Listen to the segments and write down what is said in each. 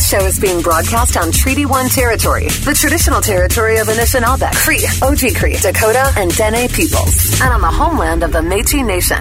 This show is being broadcast on Treaty 1 territory, the traditional territory of Anishinaabe, Cree, Oji Cree, Dakota, and Dene peoples, and on the homeland of the Métis Nation.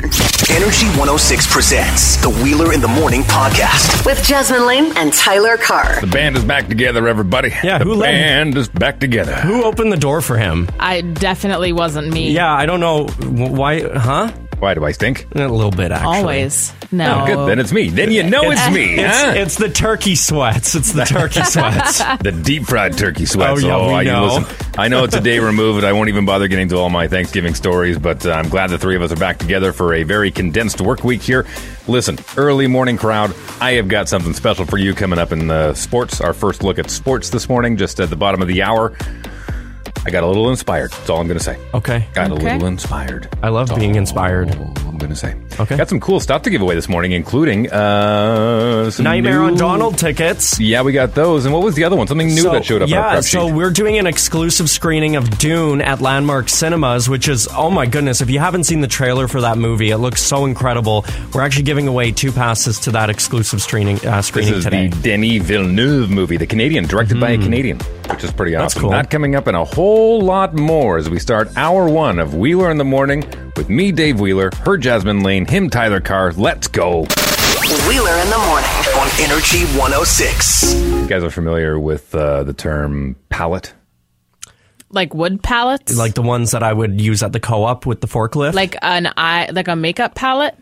Energy 106 presents the Wheeler in the Morning podcast. With Jasmine Lane and Tyler Carr. The band is back together, everybody. Yeah, the who let- band is back together. Who opened the door for him? I definitely wasn't me. Yeah, I don't know why. Huh? Why do I stink? A little bit, actually. Always. No. Oh, good. Then it's me. Then you know it's me. It's, huh? it's the turkey sweats. It's the turkey sweats. the deep fried turkey sweats. Oh, yeah, we I, know. Listen, I know it's a day removed. I won't even bother getting to all my Thanksgiving stories, but uh, I'm glad the three of us are back together for a very condensed work week here. Listen, early morning crowd, I have got something special for you coming up in the sports. Our first look at sports this morning, just at the bottom of the hour. I got a little inspired. That's all I'm going to say. Okay. Got a little inspired. I love being inspired. I'm going to say. Okay. Got some cool stuff to give away this morning, including uh, some Nightmare new- on Donald tickets. Yeah, we got those. And what was the other one? Something new So- that showed up. on our yeah, so we're doing an exclusive screening of Dune at Landmark Cinemas, which is oh my goodness! If you haven't seen the trailer for that movie, it looks so incredible. We're actually giving away two passes to that exclusive screening uh, This is today. the Denis Villeneuve movie, the Canadian, directed by a Canadian, which is pretty Mm-hmm. That's awesome. cool. That coming up and a whole lot more as we start hour one of Wheeler in the Morning with me, Dave Wheeler, her Jasmine Lane, him, Tyler Carr. Let's go. Wheeler in the Morning on Energy 106. You guys are familiar with uh, the term palette? Like wood pallets? like the ones that I would use at the co-op with the forklift. like an eye like a makeup palette?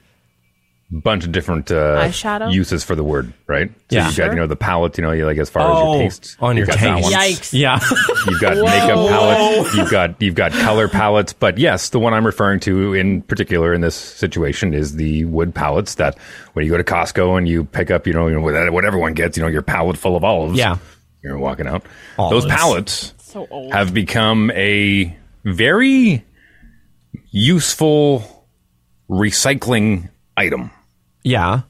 Bunch of different uh, uses for the word, right? So Yeah. you've got, you know, the palette, you know, you like as far as Oh, your taste. on your got taste. Yikes. yeah. You've got makeup palettes. You've got you've got color palettes. But yes, the one I'm referring to in particular in this situation is the wood pallets that when you go to Costco and you pick up, you know, you know what what everyone gets, you know, your pallet full of olives. Yeah. You're walking out. Olives. Those pallets So have become a very useful recycling item. Yeah.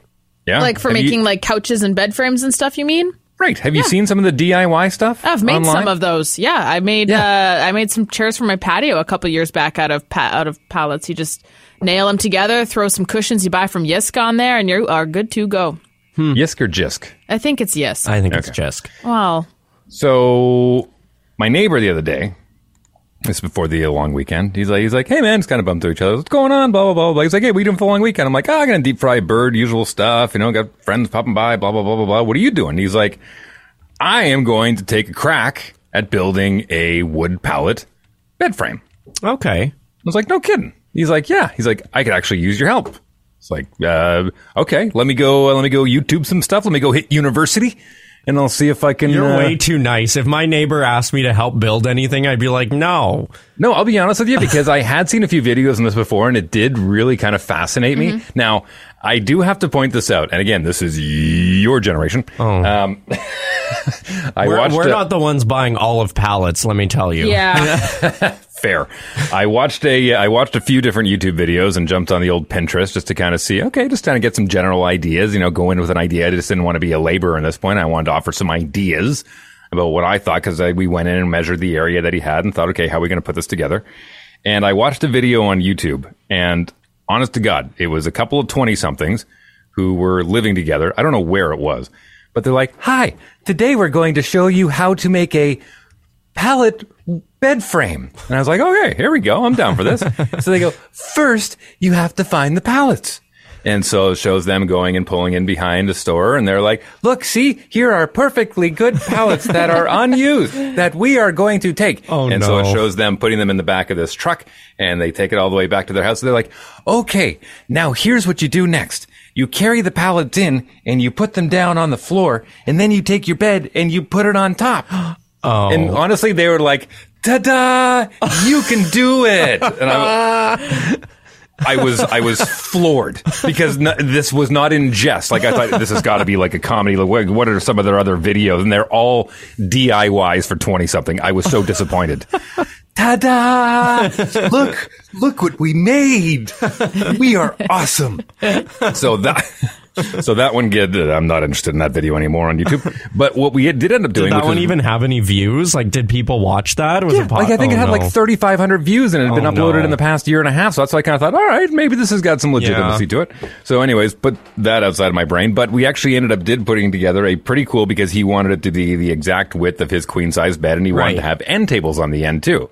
Yeah. Like for Have you- making like couches and bed frames and stuff, you mean? Right. Have you seen some of the DIY stuff? I've made online? some of those. Yeah, I made uh, I made some chairs for my patio a couple years back out of pa- out of pallets. You just nail them together, throw some cushions you buy from Yisk on there, and you are good to go. Yisk or Jisk? I think it's Yisk. I think it's Okay. Jisk. well, So my neighbor the other day, this is before the long weekend. He's like, he's like, hey man, just kind of bumped into each other. What's going on? Blah blah blah. blah. He's like, hey, what are you doing for a long weekend? I'm like, oh, I'm gonna deep fry bird, usual stuff. You know, got friends popping by. Blah blah blah blah blah. What are you doing? He's like, I am going to take a crack at building a wood pallet bed frame. Okay. I was like, no kidding. He's like, yeah. He's like, I could actually use your help. It's like, uh, okay, let me go. Uh, let me go YouTube some stuff. Let me go hit university, and I'll see if I can. You're uh, way too nice. If my neighbor asked me to help build anything, I'd be like, no. No, I'll be honest with you because I had seen a few videos on this before and it did really kind of fascinate me. Now, I do have to point this out. And again, this is your generation. Um, I We're, watched we're a- not the ones buying olive pallets, let me tell you. yeah, fair. I watched a uh, I watched a few different YouTube videos and jumped on the old Pinterest just to kind of see, okay, just kind of get some general ideas, you know, go in with an idea. I just didn't want to be a laborer in this point. I wanted to offer some ideas about what I thought because we went in and measured the area that he had and thought, okay, how are we going to put this together? And I watched a video on YouTube and honest to God, it was a couple of 20 somethings who were living together. I don't know where it was, but they're like, hi, today we're going to show you how to make a pallet bed frame. And I was like, okay, here we go. I'm down for this. so they go, first, you have to find the pallets. And so it shows them going and pulling in behind a store. And they're like, look, see, here are perfectly good pallets that are unused that we are going to take. Oh, and so it shows them putting them in the back of this truck and they take it all the way back to their house. So they're like, okay, now here's what you do next. You carry the pallets in and you put them down on the floor and then you take your bed and you put it on top. Oh. And honestly, they were like, "Ta-da! You can do it!" And I, I was, I was floored because no, this was not in jest. Like I thought, this has got to be like a comedy. Like, what- what are some of their other videos? And they're all DIYs for twenty something. I was so disappointed. Ta-da! Look, look what we made. We are awesome. So that so that one get. I'm not interested in that video anymore on YouTube. But what we did end up doing, Did that one was- even have any views? Like, did people watch that? Was Yeah, it pop- like I think oh, it had no. like 3,500 views and it had been Oh, uploaded no. in the past year and a half. So that's why I kind of thought, all right, maybe this has got some legitimacy Yeah. to it. So, anyways, put that outside of my brain. But we actually ended up did putting together a pretty cool because he wanted it to be the exact width of his queen size bed and he wanted to have end tables on the end too.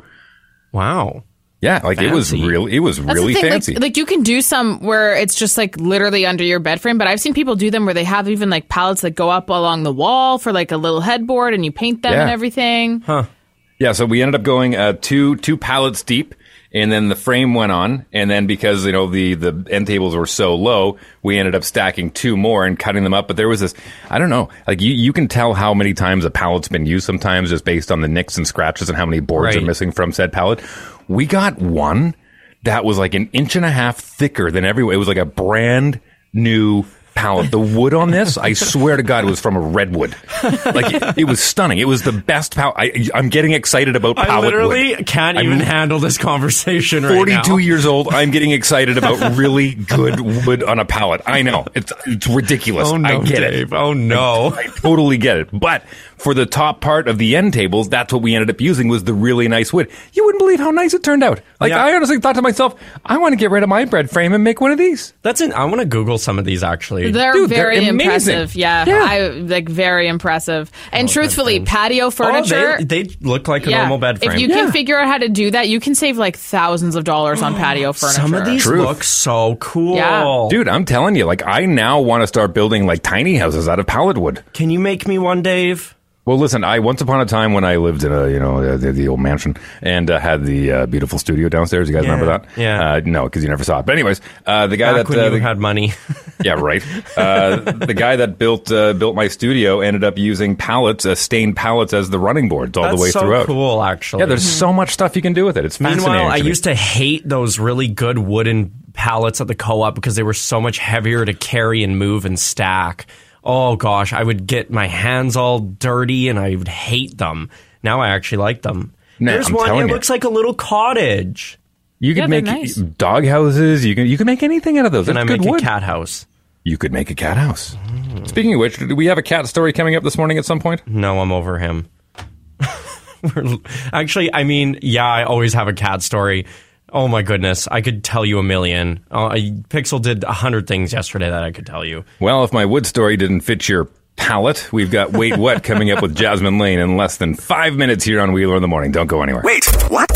Wow. Yeah, like it was Fancy. real. It was That's really thing. fancy. Like, like you can do some where it's just like literally under your bed frame, but I've seen people do them where they have even like pallets that go up along the wall for like a little headboard, and you paint them Yeah. and everything. Huh. Yeah, so we ended up going uh, two two pallets deep, and then the frame went on, and then because you know the the end tables were so low, we ended up stacking two more and cutting them up. But there was this, I don't know, like you you can tell how many times a pallet's been used sometimes just based on the nicks and scratches and how many boards Right. are missing from said pallet. We got one that was like an inch and a half thicker than everywhere. It was like a brand new pallet. The wood on this, I swear to God, it was from a redwood. Like it, it was stunning. It was the best pallet. I, I'm getting excited about I literally wood. can't I'm even handle this conversation right 42 now. years old. I'm getting excited about really good wood on a pallet. I know it's it's ridiculous. Oh, oh no, I get Dave. it. Oh no. I totally get it. But for the top part of the end tables, that's what we ended up using was the really nice wood. You wouldn't believe how nice it turned out. Like Yeah. I honestly thought to myself, I want to get rid of my bread frame and make one of these. That's an. I want to Google some of these actually. They're Dude, they're very impressive. Yeah, Yeah. I like very impressive. And oh, truthfully, patio oh, furniture. they, they look like a yeah, normal bed frame. if you Yeah. can figure out how to do that, you can save like thousands of dollars on patio furniture. some of these Truth. look so cool. Yeah. Dude, I'm telling you, like I now want to start building like tiny houses out of pallet wood. Can you make me one, Dave? Well, listen, I once upon a time when I lived in a you know the, the old mansion and uh, had the uh, beautiful studio downstairs. You guys remember that? yeah. Uh, no, because you never saw it. But anyways, uh, the guy Back that when uh, you the- had money. yeah right. Uh, the guy that built uh, built my studio ended up using pallets, uh, stained pallets, as the running boards all That's the way so throughout. cool, actually. Yeah, there's so much stuff you can do with it. It's fascinating. Meanwhile, I to me. used to hate those really good wooden pallets at the co-op because they were so much heavier to carry and move and stack. Oh gosh, I would get my hands all dirty and I would hate them. Now I actually like them. Nah, There's I'm one. telling It you. looks like a little cottage. You could Yeah, make nice. dog houses. You can you can make anything out of those. Can It's I good make wood. a cat house? You could make a cat house. Speaking of which, do we have a cat story coming up this morning at some point? No, I'm over him. Actually, I mean, yeah, I always have a cat story. Oh my goodness, I could tell you a million. Uh, Pixel did a hundred things yesterday that I could tell you. Well, if my wood story didn't fit your palate, we've got Wait What coming up with Jasmine Lane in less than five minutes here on Wheeler in the Morning. Don't go anywhere. Wait, what?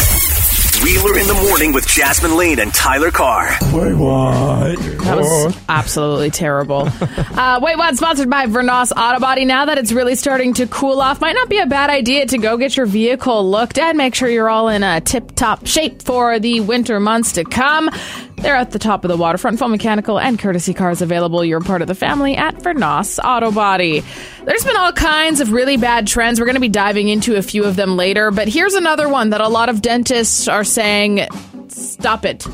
Wheeler in the morning with Jasmine Lane and Tyler Carr. Wait, what? That was absolutely terrible. uh, Wait, what? Sponsored by Vernos Auto Body. Now that it's really starting to cool off, might not be a bad idea to go get your vehicle looked at. Make sure you're all in a tip-top shape for the winter months to come. They're at the top of the waterfront. Full mechanical and courtesy cars available. You're part of the family at Vernos Auto Body. There's been all kinds of really bad trends. We're going to be diving into a few of them later, but here's another one that a lot of dentists are saying, stop it.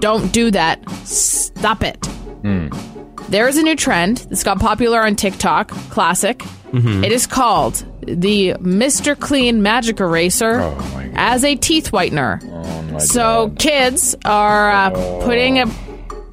Don't do that. Stop it. Hmm. There is a new trend that's got popular on TikTok, classic. It is called the Mr. Clean Magic Eraser as a teeth whitener. so kids are uh, putting a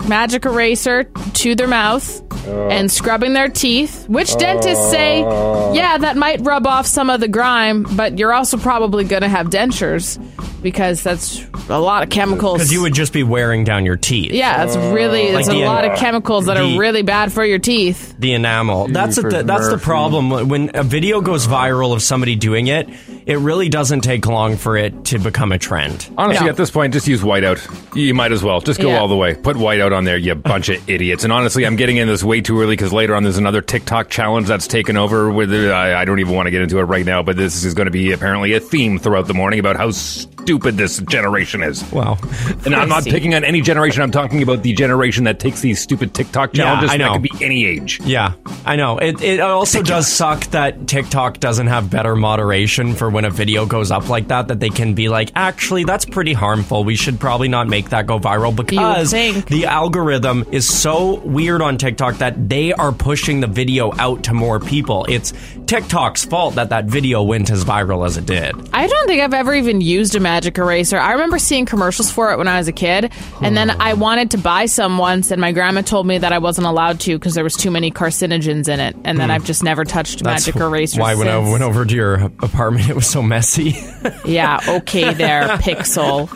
magic eraser to their mouth and scrubbing their teeth, which dentists say, yeah, that might rub off some of the grime, but you're also probably going to have dentures because that's a lot of chemicals. Because you would just be wearing down your teeth. Yeah, it's really it's Like a the- lot of chemicals that the- are really bad for your teeth. The enamel. That's the, that's the problem. When a video goes viral of somebody doing it, it really doesn't take long for it to become a trend. Honestly, No. at this point, just use whiteout. You might as well. Just go Yeah. all the way. Put whiteout on there, you bunch of idiots. And honestly, I'm getting in this way too early because later on there's another TikTok challenge that's taken over. With I, I don't even want to get into it right now, but this is going to be apparently a theme throughout the morning about how stupid this generation is. Wow. And I'm not Crazy. picking on any generation. I'm talking about the generation that takes these stupid TikTok Yeah, challenges. I know. That could be any age. Yeah, I know. It, it also does suck that TikTok doesn't have better moderation for when a video goes up like that, that they can be like, actually, that's pretty harmful. We should probably not make that go viral because the algorithm is so weird on TikTok that they are pushing the video out to more people. It's TikTok's fault that that video went as viral as it did. I don't think I've ever even used a magic eraser. I remember seeing commercials for it when I was a kid, and then I wanted to buy some once, and my grandma told me that I wasn't allowed to because there was too many carcinogens in it, and then hmm. I've just never touched magic erasers. Why when I went over to your apartment, it was so messy. Yeah, okay, there, Pixel.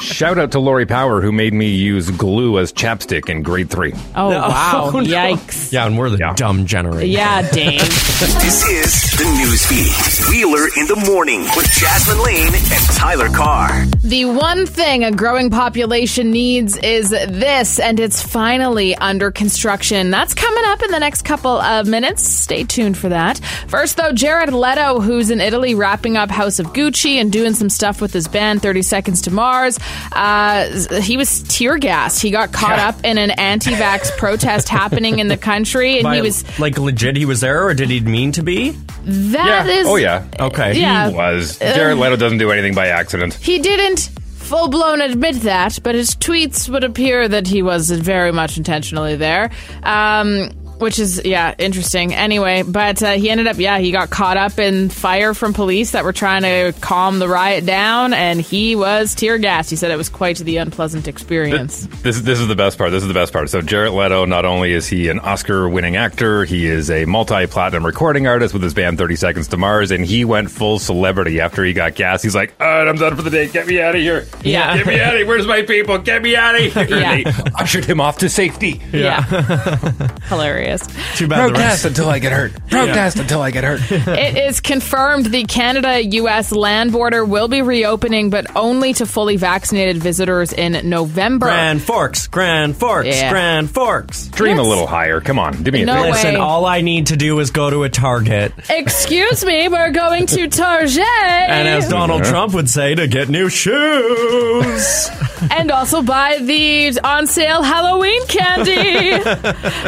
Shout out to Lori Power who made me use glue as chapstick in grade three. Oh wow, Oh, no. yikes. yeah, and we're the Yeah. dumb generation. Yeah, Dave. This is the news feed. Wheeler in the morning with Jasmine Lane and Tyler Carr. The one thing a growing population needs is this, and it's finally under construction. That's coming up in the next couple of minutes. Stay tuned for that. First, though, Jared Leto, who's in Italy wrapping up House of Gucci and doing some stuff with his band 30 Seconds to Mars, uh, he was tear gassed. He got caught Yeah. up in an anti vax protest happening in the country, and By- he was. like legit. He was there, or did he mean to be? That is. Oh yeah. Okay. Yeah. He was. Jared Leto doesn't do anything by accident. He didn't full blown admit that, but his tweets would appear that he was very much intentionally there. Um, which is, yeah, interesting. Anyway, but uh, he ended up, yeah, he got caught up in fire from police that were trying to calm the riot down, and he was tear gassed. He said it was quite the unpleasant experience. This this is the best part. This is the best part. So Jared Leto, not only is he an Oscar-winning actor, he is a multi-platinum recording artist with his band Thirty Seconds to Mars, and he went full celebrity after he got gassed. He's like, "All right, I'm done for the day. Get me out of here. Yeah. get me out of here. Where's my people? Get me out of here." Yeah. And they ushered him off to safety. Yeah. Hilarious. Too bad the Protest rest. until I get hurt. Protest until I get hurt. It is confirmed the Canada US land border will be reopening, but only to fully vaccinated visitors in November. Grand Forks, Grand Forks, Yeah. Grand Forks. Dream a little higher. Come on, do me a No favor. way. Listen, all I need to do is go to a Target, Excuse me, we're going to Target. and as Donald Trump would say, to get new shoes. and also buy the on sale Halloween candy.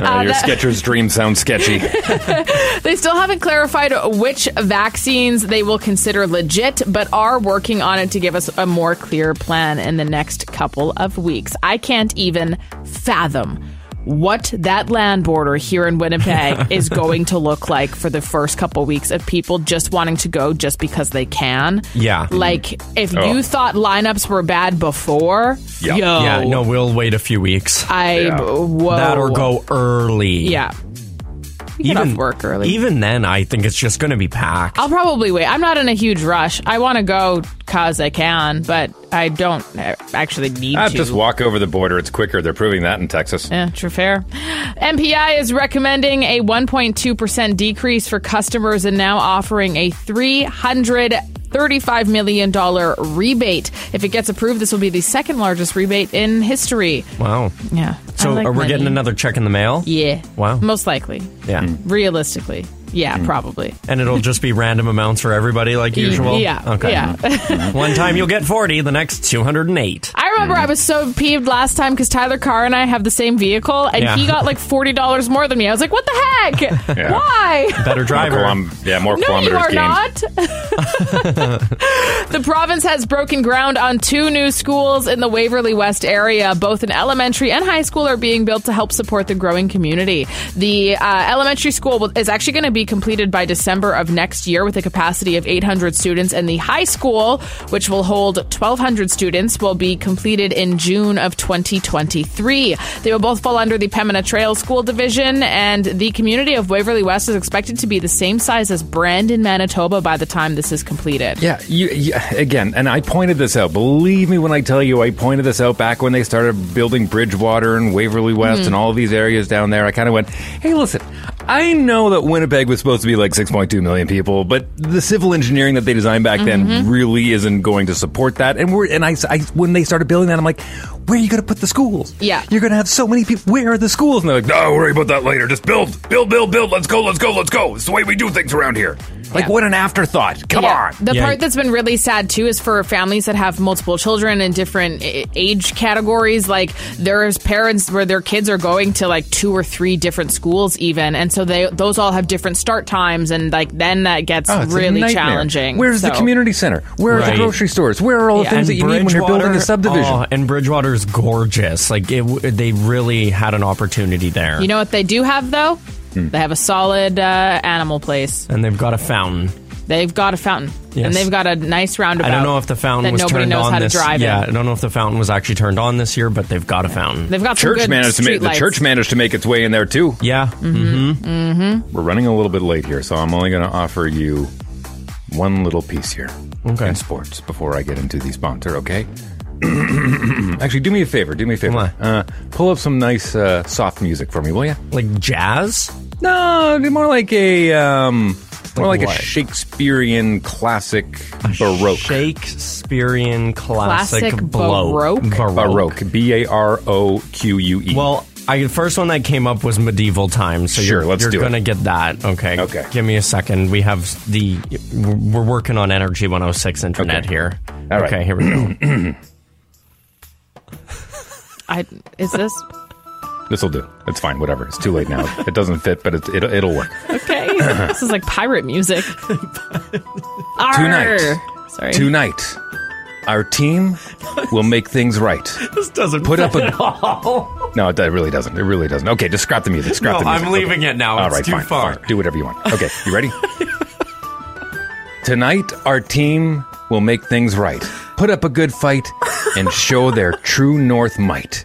Uh, your that- Skechers dream sounds sketchy. they still haven't clarified which vaccines they will consider legit, but are working on it to give us a more clear plan in the next couple of weeks. I can't even fathom what that land border here in Winnipeg is going to look like for the first couple weeks of people just wanting to go just because they can. Yeah. Like if Oh. you thought lineups were bad before, Yep. yo, yeah, no, we'll wait a few weeks. I Yeah. whoa. that or go early. Yeah. You get off work early. Even then, I think it's just going to be packed. I'll probably wait. I'm not in a huge rush. I want to go because I can, but I don't actually need Ah, to. just walk over the border. It's quicker. They're proving that in Texas. Yeah, true fair. MPI is recommending a 1.2% decrease for customers and now offering a $335 million rebate. If it gets approved, this will be the second largest rebate in history. wow. Yeah. So like are we money. getting another check in the mail? Yeah. Wow. Most likely. Yeah. Realistically. Yeah, Hmm. probably. And it'll just be random amounts for everybody like usual? Yeah. Okay. Yeah. One time you'll get 40, the next 208. I remember I was so peeved last time because Tyler Carr and I have the same vehicle, and Yeah. he got like forty dollars more than me. I was like, "What the heck? Yeah. Why?" Better More driver. yeah, more No, you are gained. not. the province has broken ground on two new schools in the Waverly West area. Both an elementary and high school are being built to help support the growing community. The uh, elementary school is actually going to be completed by December of next year with a capacity of 800 students, and the high school, which will hold 1,200 students, will be completed in June of 2023. They will both fall under the Pembina Trail School Division, and the community of Waverly West is expected to be the same size as Brandon, Manitoba by the time this is completed. Yeah, you, you, again, and I pointed this out. Believe me when I tell you, I pointed this out back when they started building Bridgewater and Waverly West mm-hmm. and all these areas down there. I kind of went, hey, listen, I know that Winnipeg was supposed to be like 6.2 million people, but the civil engineering that they designed back then mm-hmm. really isn't going to support that. And we're and I, I when they started building that, I'm like, where are you going to put the schools? Yeah. you're going to have so many people. Where are the schools? And they're like, no, worry about that later. Just build, build, build, build. Let's go, let's go, let's go. It's the way we do things around here. Like, Yeah. what an afterthought. Come Yeah. on. The Yeah. part that's been really sad too is for families that have multiple children in different age categories. Like there's parents where their kids are going to like two or three different schools even, and so they those all have different start times, and like then that gets Oh, really challenging. Where's the community center? Where are Right. the grocery stores? Where are all the Yeah. things that you need when you're building a subdivision? oh, and Bridgewater's gorgeous. Like it, they really had an opportunity there. You know what they do have though? They have a solid uh, animal place. And they've got a fountain. They've got a fountain, Yes. and they've got a nice roundabout. I don't know if the fountain that was nobody turned knows on how this. to drive yeah, in. I don't know if the fountain was actually turned on this year, but they've got a fountain. They've got some Church good managed to make the lights. church managed to make its way in there too. yeah. Mm-hmm. We're running a little bit late here, so I'm only going to offer you one little piece here Okay. in sports before I get into the sponsor. Okay. Actually, do me a favor. Do me a favor. What? Uh, pull up some nice uh, soft music for me, will you? Like jazz? No, more like a um, more Like like what? a Shakespearean classic baroque. Shakespearean classic, Classic blow- baroque? Baroque. B A R O Q U E. Well, I, the first one that came up was medieval times. So Sure, you're, let's you're do it. gonna get that. Okay. Okay. Give me a second. We have the. We're working on Energy 106 internet Okay. here. All right. Okay, here we go. I, is this this will do. It's fine. Whatever. It's too late now. It doesn't fit, but it, it, it'll work. okay? this is like pirate music. Arr! Tonight. Sorry. Tonight, our team will make things right. this doesn't Put up a- at all. No, it, it really doesn't. It really doesn't. Okay, just scrap the music. Scrap No, the music. I'm leaving Okay. it now. All It's right, too fine, far. fine. Do whatever you want. Okay, you ready? Tonight, our team will make things right. Put up a good fight and show their true north might.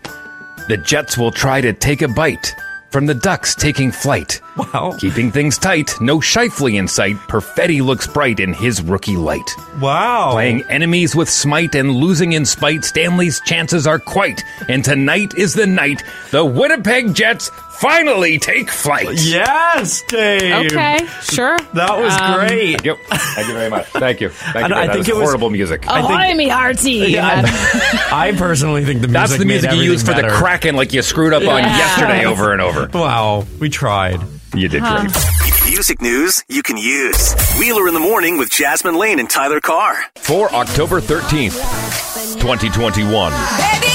The Jets will try to take a bite from the Ducks taking flight. Wow. Keeping things tight, no Scheifele in sight. Perfetti looks bright in his rookie light. Wow. Playing enemies with smite and losing in spite, Stanley's chances are quite. And tonight is the night the Winnipeg Jets finally take flight. Yes, Dave. Okay, sure. That was Um, great. Yep. Thank you very much. Thank you. Thank And you. I that think was it was- horrible music. Ahoy, me hearty! Yeah, I, I personally think the music That's the music made you use for everything the better. Kraken like you screwed up on Yeah. yesterday over and over. Wow, we tried. You did great. Music news you can use. Wheeler in the morning with Jasmine Lane and Tyler Carr. For October 13th, 2021. Baby,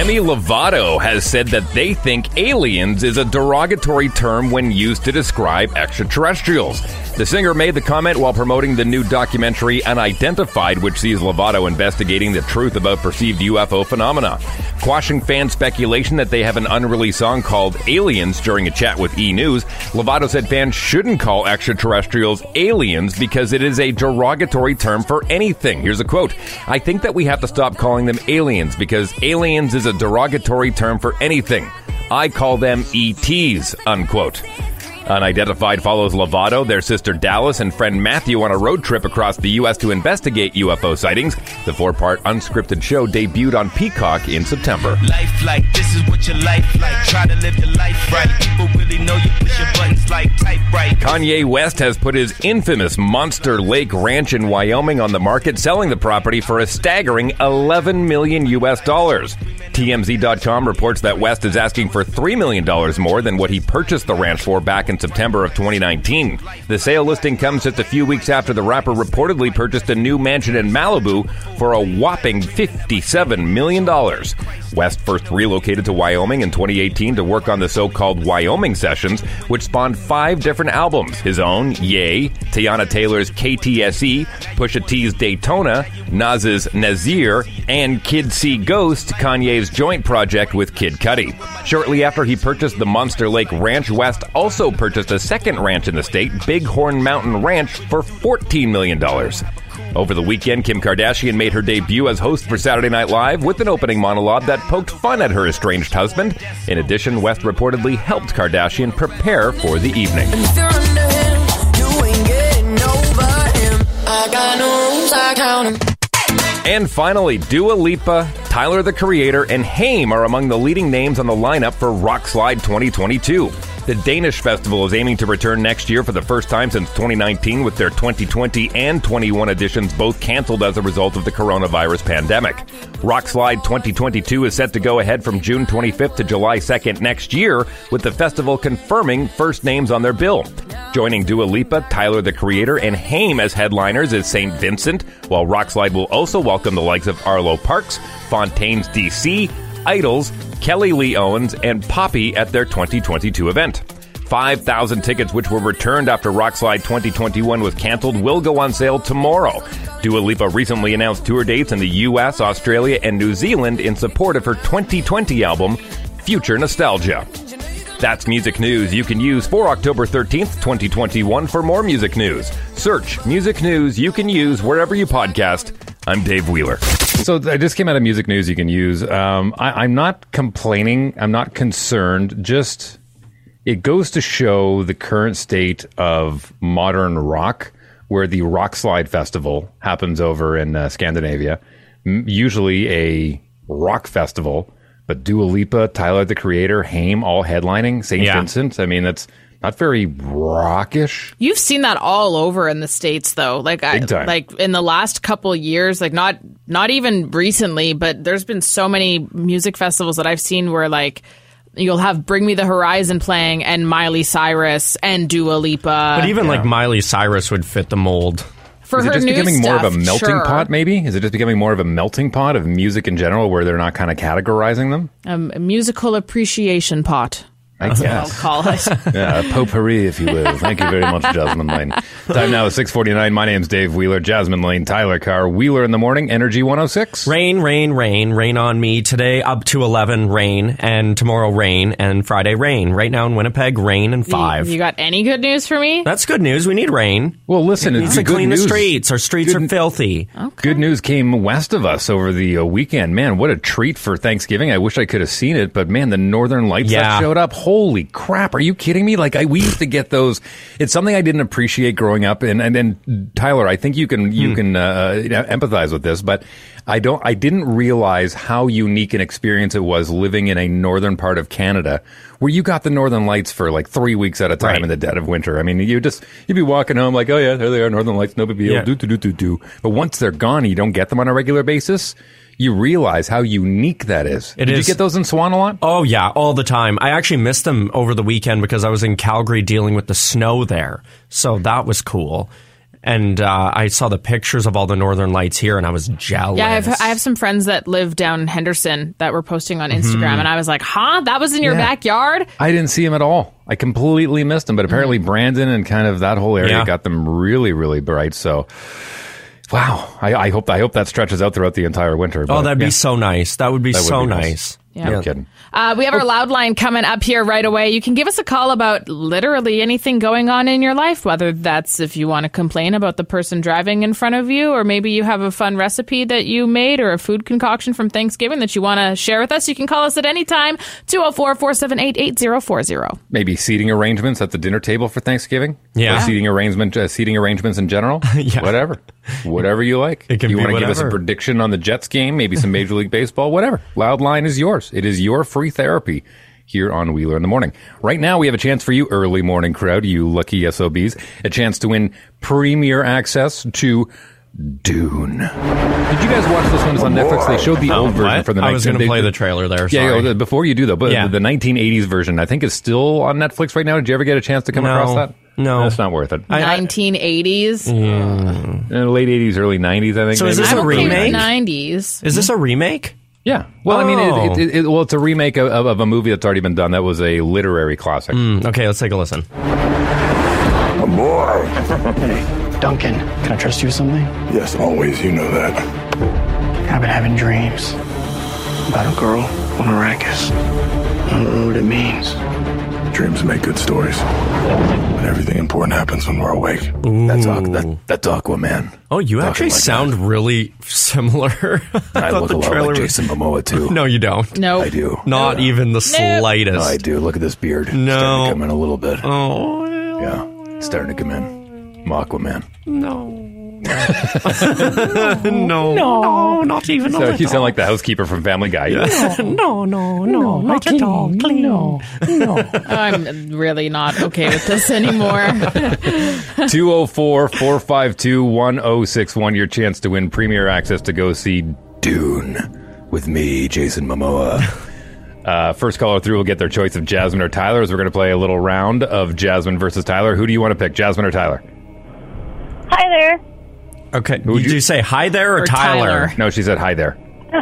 Demi Lovato has said that they think aliens is a derogatory term when used to describe extraterrestrials. The singer made the comment while promoting the new documentary Unidentified, which sees Lovato investigating the truth about perceived UFO phenomena. Quashing fan speculation that they have an unreleased song called Aliens during a chat with E! News, Lovato said fans shouldn't call extraterrestrials aliens because it is a derogatory term for anything. Here's a quote I think that we have to stop calling them aliens because aliens is a derogatory term for anything. I call them ETs, unquote. Unidentified follows Lovato, their sister Dallas, and friend Matthew on a road trip across the U.S. to investigate UFO sightings. The four part unscripted show debuted on Peacock in September. life like this is what your life like try to live your life right people really know you push your buttons like type right Kanye West has put his infamous Monster Lake Ranch in Wyoming on the market, selling the property for a staggering 11 million US dollars. TMZ.com reports that West is asking for $3 million more than what he purchased the ranch for back in September of 2019. The sale listing comes just a few weeks after the rapper reportedly purchased a new mansion in Malibu for a whopping $57 million. West first relocated to Wyoming in 2018 to work on the so called Wyoming Sessions, which spawned five different albums his own, Ye, Teyana Taylor's KTSE, Pusha T's Daytona, Nas's Nasir, and Kids See Ghosts, Kanye's joint project with Kid Cudi. Shortly after he purchased the Monster Lake Ranch, West also purchased a second ranch in the state, Bighorn Mountain Ranch, for $14 million. Over the weekend, Kim Kardashian made her debut as host for Saturday Night Live with an opening monologue that poked fun at her estranged husband. In addition, West reportedly helped Kardashian prepare for the evening. If you're under him, you ain't getting over him. I got no rules, I count 'em. And finally, Dua Lipa, Tyler the Creator, and Haim are among the leading names on the lineup for Roskilde 2022. The Danish festival is aiming to return next year for the first time since 2019, with their 2020 and 21 editions both canceled as a result of the coronavirus pandemic. Roskilde 2022 is set to go ahead from June 25th to July 2nd next year, with the festival confirming first names on their bill. Joining Dua Lipa, Tyler the Creator, and Haim as headliners is St. Vincent, while Roskilde will also welcome the likes of Arlo Parks, Fontaines D.C., Idles, Kelly Lee Owens, and Poppy at their 2022 event. 5,000 tickets, which were returned after Roskilde 2021 was canceled, will go on sale tomorrow. Dua Lipa recently announced tour dates in the U.S., Australia, and New Zealand in support of her 2020 album, Future Nostalgia. That's music news you can use for October 13th, 2021 for more music news. Search music news you can use wherever you podcast. I'm Dave Wheeler. So I just came out of music news you can use. Um, I, I'm not complaining. I'm not concerned. Just it goes to show the current state of modern rock, where the Roskilde Festival happens over in uh, Scandinavia, M- usually a rock festival. But Dua Lipa, Tyler the Creator, Haim, all headlining. St. Yeah. Vincent. I mean, that's not very rockish. You've seen that all over in the states, though. Like, I, time. like in the last couple years, like not not even recently, but there's been so many music festivals that I've seen where like you'll have Bring Me the Horizon playing and Miley Cyrus and Dua Lipa. But even like Miley Cyrus would fit the mold. for Is it her just new becoming more of a melting sure. pot, maybe? Is it just becoming more of a melting pot of music in general where they're not kind of categorizing them? Um, a musical appreciation pot. I I'll call it. Yeah, potpourri, if you will. Thank you very much, Jasmine Lane. Time now is 649. My name's Dave Wheeler, Jasmine Lane, Tyler Carr, Wheeler in the morning, Energy 106. Rain, rain, rain, rain on me. Today up to 11, rain, and tomorrow rain, and Friday rain. Right now in Winnipeg, rain and five. You got any good news for me? That's good news. We need rain. Well, listen, We it's need to good clean news. the streets. Our streets Good- are filthy. Okay. Good news came west of us over the uh, weekend. Man, what a treat for Thanksgiving. I wish I could have seen it, but man, the northern lights that showed up. Holy crap. Are you kidding me? Like I, we used to get those. It's something I didn't appreciate growing up. And, and then Tyler, I think you can, you can, uh, empathize with this, but I don't, I didn't realize how unique an experience it was living in a northern part of Canada where you got the northern lights for like three weeks at a time Right. in the dead of winter. I mean, you just, you'd be walking home like, oh yeah, there they are, northern lights, no big deal. Yeah. Do, do, do, do, do. But once they're gone, and you don't get them on a regular basis. You realize how unique that is. It Did is. you get those in Swan a lot? Oh yeah, all the time. I actually missed them over the weekend because I was in Calgary dealing with the snow there. So that was cool. And uh, I saw the pictures of all the northern lights here, and I was jealous. Yeah, I have, I have some friends that live down in Henderson that were posting on Instagram, and I was like, "Huh, that was in your Mm-hmm. Yeah. backyard?" I didn't see him at all. I completely missed him. But apparently, Brandon and kind of that whole area Yeah. got them really, really bright. So, wow. I, I hope I hope that stretches out throughout the entire winter. Oh, that'd yeah, be so nice. That would be That would so be nice. nice. Yeah. No kidding. Uh, we have our loud line coming up here right away. You can give us a call about literally anything going on in your life, whether that's if you want to complain about the person driving in front of you, or maybe you have a fun recipe that you made or a food concoction from Thanksgiving that you want to share with us. You can call us at any time, 204 478 8040. Maybe seating arrangements at the dinner table for Thanksgiving. Yeah. Or seating arrangement, uh, seating arrangements in general. Yeah. Whatever, whatever you like. It can you wanna give us a prediction on the Jets game, maybe some Major League Baseball, whatever. Loud line is yours. It is your free therapy here on Wheeler in the Morning. Right now, we have a chance for you, early morning crowd, you lucky SOBs, a chance to win premier access to Dune. Did you guys watch this one? It's on Netflix. They showed the old version What? for the I was 19 going to play the trailer there. yeah, sorry. yeah, the- before you do though, but Yeah. the 1980s version I think is still on Netflix right now. Did you ever get a chance to come No. across that? No. that's not worth it. I- I- 1980s. Uh, late 80s, early 90s, I think. So is this a remake? 90s. Is this a remake? Yeah. Well, I mean, Oh. it, it, it, well, it's a remake of, of, of a movie that's already been done. That was a literary classic. Hmm, Okay, let's take a listen. Boy. Duncan, can I trust you with something? Yes, always. You know that. I've been having dreams about a girl on Arrakis. I don't know what it means. Dreams make good stories. But everything important happens when we're awake. That's, Aqu- that, that's Aquaman. Oh, you Talking actually like sound really similar. I thought look the a lot trailer like was- Jason Momoa, too. No, you don't. No. I do. Not even the slightest. No, I do. Look at this beard. No. Starting to come in a little bit. Oh, Yeah. It's starting to come in. I'm Aquaman. no. no. No. not even a So you sound like the housekeeper from Family Guy. no, no, no, not at all. Clean. No. I'm really not okay with this anymore. 204 452 1061. Your chance to win premier access to go see Dune. With me, Jason Momoa. Uh, first caller through will get their choice of Jasmine or Tyler as we're going to play a little round of Jasmine versus Tyler. Who do you want to pick, Jasmine or Tyler? Hi there. Okay. would Did you- you say hi there or, Or Tyler? Tyler. No, she said hi there.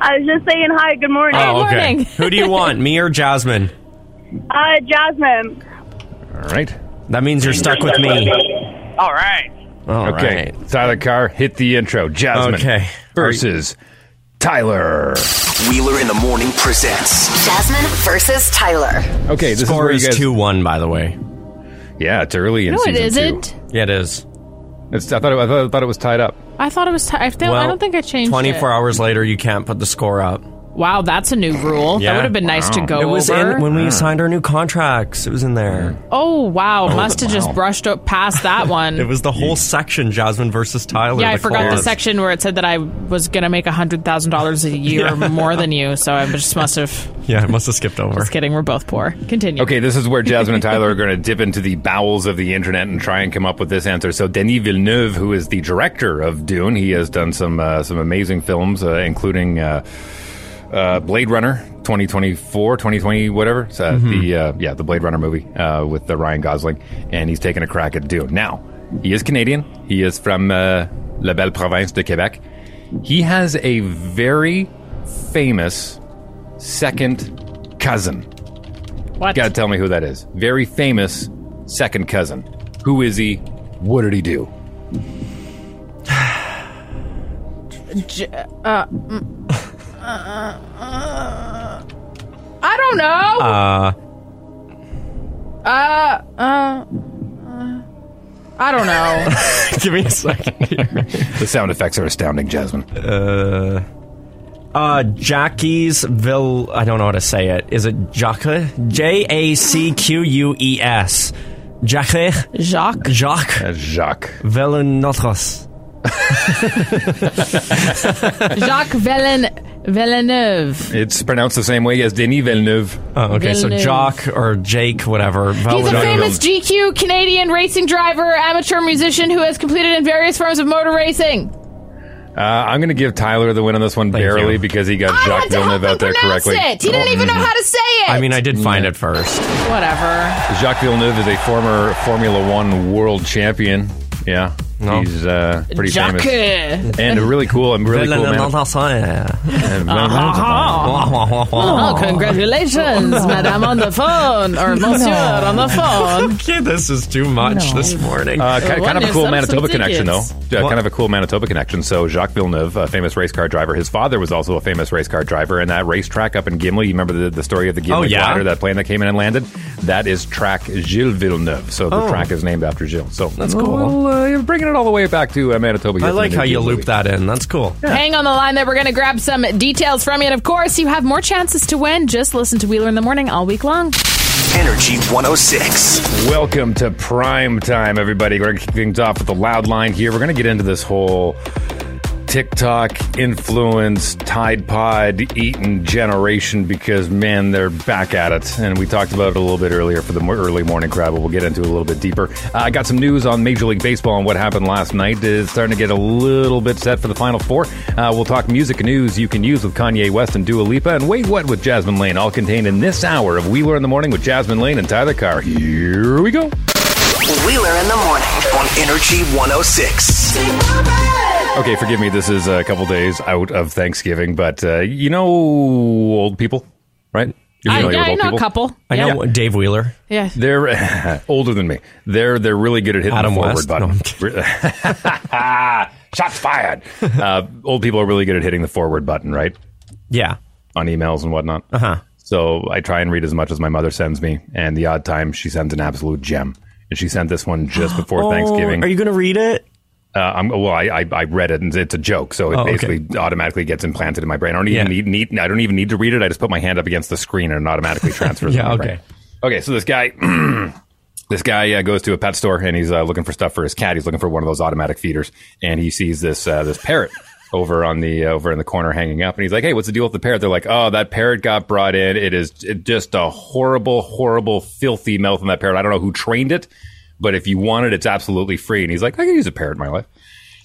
I was just saying hi. Good morning. Oh, okay. morning. Who do you want, me or Jasmine? Uh, Jasmine. All right. That means you're stuck with me. All right. All okay. right. Tyler Carr, hit the intro. Jasmine Okay. versus Tyler. Wheeler in the Morning presents Jasmine versus Tyler. Okay, this Score is is where you guys. 2 1, by the way. Yeah, it's early in No, it season isn't. Yeah, it is. Two. It's, I thought it, I thought, I thought it was tied up. I thought it was. T- I, don't, I don't think I changed 24 it. hours later, you can't put the score up. Wow, that's a new rule. Yeah. That would have been nice to go It was over. in when we signed our new contracts. It was in there. oh wow, must have just brushed up past that one. It was the whole section, Jasmine versus Tyler. yeah, I the forgot the section where it said that I was gonna make hundred thousand dollars a year more than you. So I just must have. Yeah, it must have skipped over. Just kidding. We're both poor. Continue. Okay, this is where Jasmine and Tyler are going to dip into the bowels of the internet and try and come up with this answer. So Denis Villeneuve, who is the director of Dune, he has done some uh, some amazing films, uh, including uh, uh, Blade Runner 2024, 2020, whatever. It's, uh, The uh, yeah, the Blade Runner movie uh, with uh, Ryan Gosling, and he's taking a crack at Dune. Now, he is Canadian. He is from uh, La Belle Province de Quebec. He has a very famous second cousin. What? Got to tell me who that is. Very famous second cousin. Who is he? What did he do? J- uh, mm, uh, I don't know. Uh, Uh, uh, uh, I don't know. give me a second here. The sound effects are astounding, Jasmine. Uh, uh, Jackie's Vill. I don't know how to say it. Is it Jacques? J A C Q U E S. Jacques. Jacques. Jacques Jacques. Villeneuve. Jacques Villen- Villeneuve. It's pronounced the same way as Denis Villeneuve. Oh, okay. So Villeneuve. Jacques or Jake, whatever. He's a famous GQ Canadian racing driver, amateur musician who has competed in various forms of motor racing. Uh, I'm going to give Tyler the win on this one Thank barely you. because he got I Jacques had Villeneuve out there correctly. it. He didn't even know how to say it. I mean, I did find it first. whatever. Jacques Villeneuve is a former Formula One world champion. Yeah. No. He's uh, pretty Jacques. famous. And a really cool, and really cool man. Oh, congratulations, Madame on the phone, or Monsieur on the phone. okay, this is too much this morning. Uh, kind, Well, kind of a yes, cool some- Manitoba some connection, though. tickets. Uh, kind of a cool Manitoba connection. So Jacques Villeneuve, a famous race car driver, his father was also a famous race car driver, and that racetrack up in Gimli. You remember the, the story of the Gimli Oh, yeah? glider, that plane that came in and landed? That is track Gilles Villeneuve. So the Oh. track is named after Gilles. So That's cool. Well, uh, you're bringing it all the way back to uh, Manitoba. here I like how you loop that in. That's cool. Hang on the line there. We're going to grab some details from you. And of course, you have more chances to win. Just listen to Wheeler in the Morning all week long. Energy 106. Welcome to prime time, everybody. We're going to kick things off with the loud line here. We're going to get into this whole TikTok influence, Tide Pod eating generation because, man, they're back at it. And we talked about it a little bit earlier for the early morning crowd, but we'll get into it a little bit deeper. Uh, I got some news on Major League Baseball and what happened last night. It's starting to get a little bit set for the Final Four. Uh, we'll talk music news you can use with Kanye West and Dua Lipa, and Wait What with Jasmine Lane, all contained in this hour of Wheeler in the Morning with Jasmine Lane and Tyler Carr. Here we go. Wheeler in the Morning on Energy 106. Okay, forgive me. This is a couple days out of Thanksgiving, but uh, you know, old people, right? You're I, familiar yeah, I with old know a couple. I yeah. know Dave Wheeler. Yeah. They're older than me. They're they're really good at hitting Adam the forward West? No, button. I'm. Shots fired. uh, old people are really good at hitting the forward button, right? Yeah. On emails and whatnot. Uh huh. So I try and read as much as my mother sends me, and the odd time she sends an absolute gem. And she sent this one just before Thanksgiving. Oh, Are you going to read it? Uh, I'm, well, I, I I read it and it's a joke, so it Oh, okay. basically automatically gets implanted in my brain. I don't even Yeah. need, need I don't even need to read it. I just put my hand up against the screen and it automatically transfers. Yeah, okay. brain. Okay, so this guy, this guy uh, goes to a pet store and he's uh, looking for stuff for his cat. He's looking for one of those automatic feeders, and he sees this uh, this parrot over on the uh, over in the corner hanging up, and he's like, "Hey, what's the deal with the parrot?" They're like, "Oh, that parrot got brought in. It is just a horrible, horrible, filthy mouth on that parrot. I don't know who trained it, but if you want it, it's absolutely free." And he's like, "I can use a parrot in my life."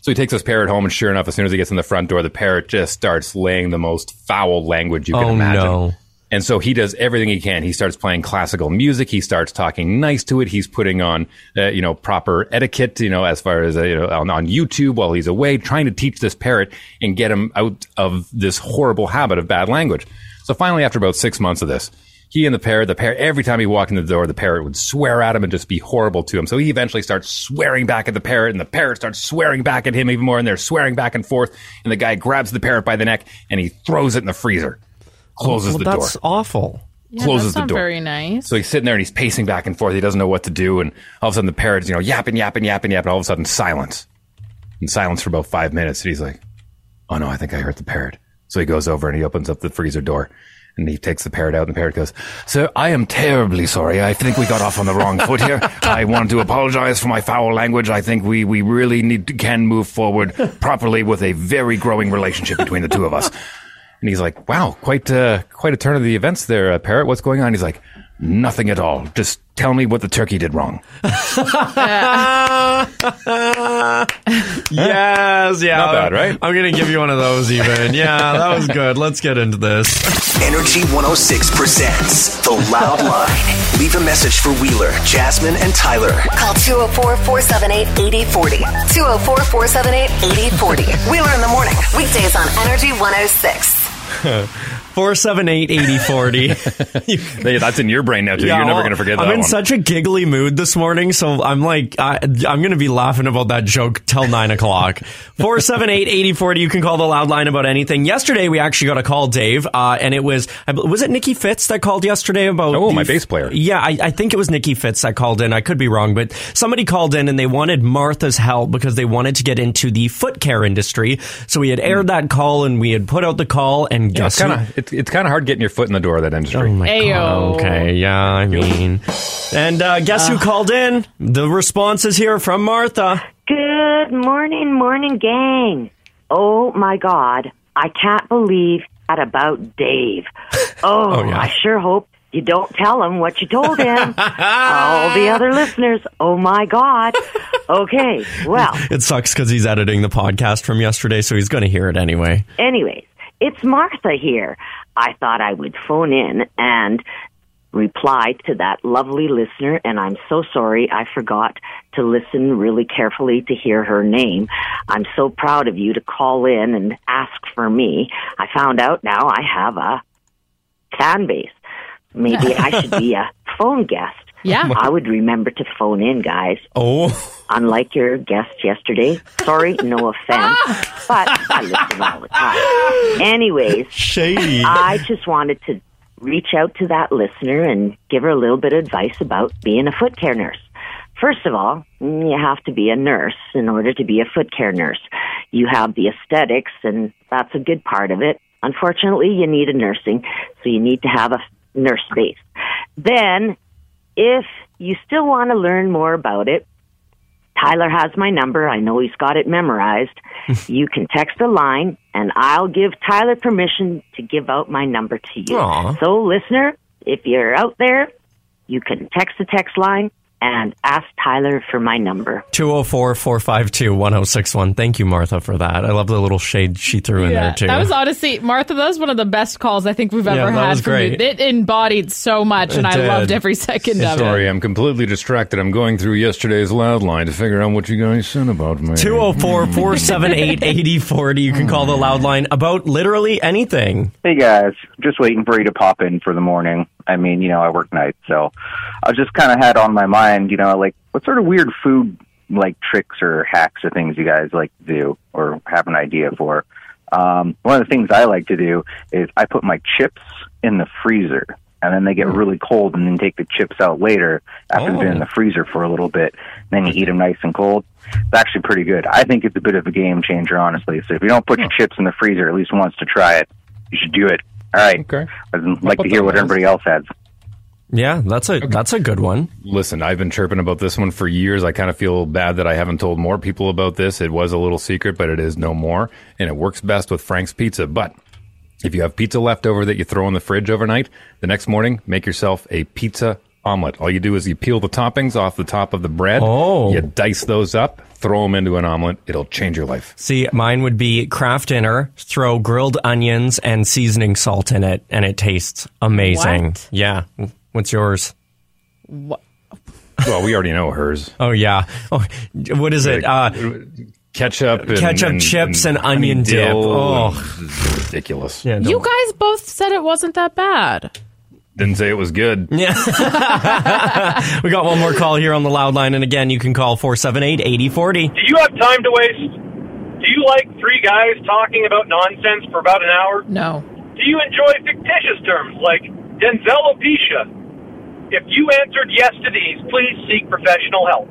So he takes this parrot home, and sure enough, as soon as he gets in the front door, the parrot just starts laying the most foul language you can Oh, imagine. no. And so he does everything he can. He starts playing classical music. He starts talking nice to it. He's putting on, uh, you know, proper etiquette, you know, as far as, uh, you know, on, on YouTube while he's away, trying to teach this parrot and get him out of this horrible habit of bad language. So finally, after about six months of this, he and the parrot, the parrot, every time he walked in the door, the parrot would swear at him and just be horrible to him. So he eventually starts swearing back at the parrot, and the parrot starts swearing back at him even more, and they're swearing back and forth. And the guy grabs the parrot by the neck and he throws it in the freezer, closes well, the door, that's awful. Yeah, closes that's the not door. very nice. So he's sitting there and he's pacing back and forth. He doesn't know what to do, and all of a sudden the parrot's you know yapping, yapping, yapping, yapping. All of a sudden silence, and silence for about five minutes. And he's like, "Oh no, I think I hurt the parrot." So he goes over and he opens up the freezer door. And he takes the parrot out, and the parrot goes, Sir, I am terribly sorry. I think we got off on the wrong foot here. I want to apologize for my foul language. I think we, we really need to, can move forward properly with a very growing relationship between the two of us. And he's like, "Wow, quite uh, quite a turn of the events there, uh, Parrot. What's going on?" He's like, "Nothing at all. Just tell me what the turkey did wrong." yes, yeah. Not bad, right? I'm gonna give you one of those even. Yeah, that was good. Let's get into this. Energy 106 presents The Loud Line. Leave a message for Wheeler, Jasmine, and Tyler. Call 204 478 8040. 204 478 8040. Wheeler in the morning. Weekdays on Energy 106. Four seven eight eighty forty. Hey, That's in your brain now too. You're never going to forget that I'm in one. such a giggly mood this morning, so I'm like, I, I'm going to be laughing about that joke till nine o'clock. Four seven eight eighty forty. You can call the loud line about anything. Yesterday, we actually got a call, Dave, uh, and it was was it Nikki Fitz that called yesterday about? Oh, the- my bass player. Yeah, I, I think it was Nikki Fitz that called in. I could be wrong, but somebody called in and they wanted Martha's help because they wanted to get into the foot care industry. So we had aired that call and we had put out the call, and Hmm. Yeah, guess who- kind of it's, it's kind of hard getting your foot in the door of that industry. Oh my Ayo. god. Okay, yeah, I mean. And uh, guess who called in? The response is here from Martha. Good morning, morning, gang. Oh my God, I can't believe that about Dave. Oh, Oh, yeah. I sure hope you don't tell him what you told him. All the other listeners, oh my God. Okay, well, It sucks because he's editing the podcast from yesterday, so he's going to hear it anyway. anyways, it's Martha here. I thought I would phone in and reply to that lovely listener, and I'm so sorry I forgot to listen really carefully to hear her name. I'm so proud of you to call in and ask for me. I found out now I have a fan base. Maybe I should be a phone guest. Yeah. I would remember to phone in, guys Oh, unlike your guest yesterday. Sorry, no offense, ah. but I listen all the time. Anyways, shady. I just wanted to reach out to that listener and give her a little bit of advice about being a foot care nurse. First of all, you have to be a nurse in order to be a foot care nurse. You have the aesthetics, and that's a good part of it. Unfortunately, you need a nursing, so you need to have a nurse base. Then, if you still want to learn more about it, Tyler has my number. I know he's got it memorized. you can text a line, and I'll give Tyler permission to give out my number to you. Aw. So, listener, if you're out there, you can text the text line and ask Tyler for my number. 204 452 1061. Thank you, Martha, for that. I love the little shade she threw in there, too. That was honestly, Martha, that was one of the best calls I think we've Yeah, ever that had was from you. It embodied so much, and It I loved every second of it. Sorry, I'm completely distracted. I'm going through yesterday's loud line to figure out what you guys said about me. 204 478 8040. You can call the loud line about literally anything. Hey guys, just waiting for you to pop in for the morning. I mean, you know, I work nights, so I just kind of had on my mind, you know, like what sort of weird food like tricks or hacks or things you guys like to do or have an idea for. Um, one of the things I like to do is I put my chips in the freezer and then they get really cold and then take the chips out later after they've been in the freezer for a little bit. and then you eat them nice and cold. It's actually pretty good. I think it's a bit of a game changer, honestly. So if you don't put your chips in the freezer at least once to try it, you should do it. All right. Okay. I'd like to hear what everybody else has. Yeah, that's a that's a good one. Listen, I've been chirping about this one for years. I kind of feel bad that I haven't told more people about this. It was a little secret, but it is no more. And it works best with Frank's Pizza. But if you have pizza left over that you throw in the fridge overnight, the next morning, make yourself a pizza omelet. All you do is you peel the toppings off the top of the bread. Oh. You dice those up, throw them into an omelet. It'll change your life. See, mine would be Kraft Dinner, throw grilled onions and seasoning salt in it, and it tastes amazing. What? Yeah. What's yours? What? Well, we already know hers. Oh, yeah. Oh, what is it? Uh, Ketchup, and, Ketchup, chips, and onion dip. dill Oh. and- it's ridiculous. yeah, You guys both said it wasn't that bad. Didn't say it was good. Yeah. we got one more call here on the loud line, and again, you can call 478 8040. Do you have time to waste? Do you like three guys talking about nonsense for about an hour? No. Do you enjoy fictitious terms like Denzelopecia? If you answered yes to these, please seek professional help.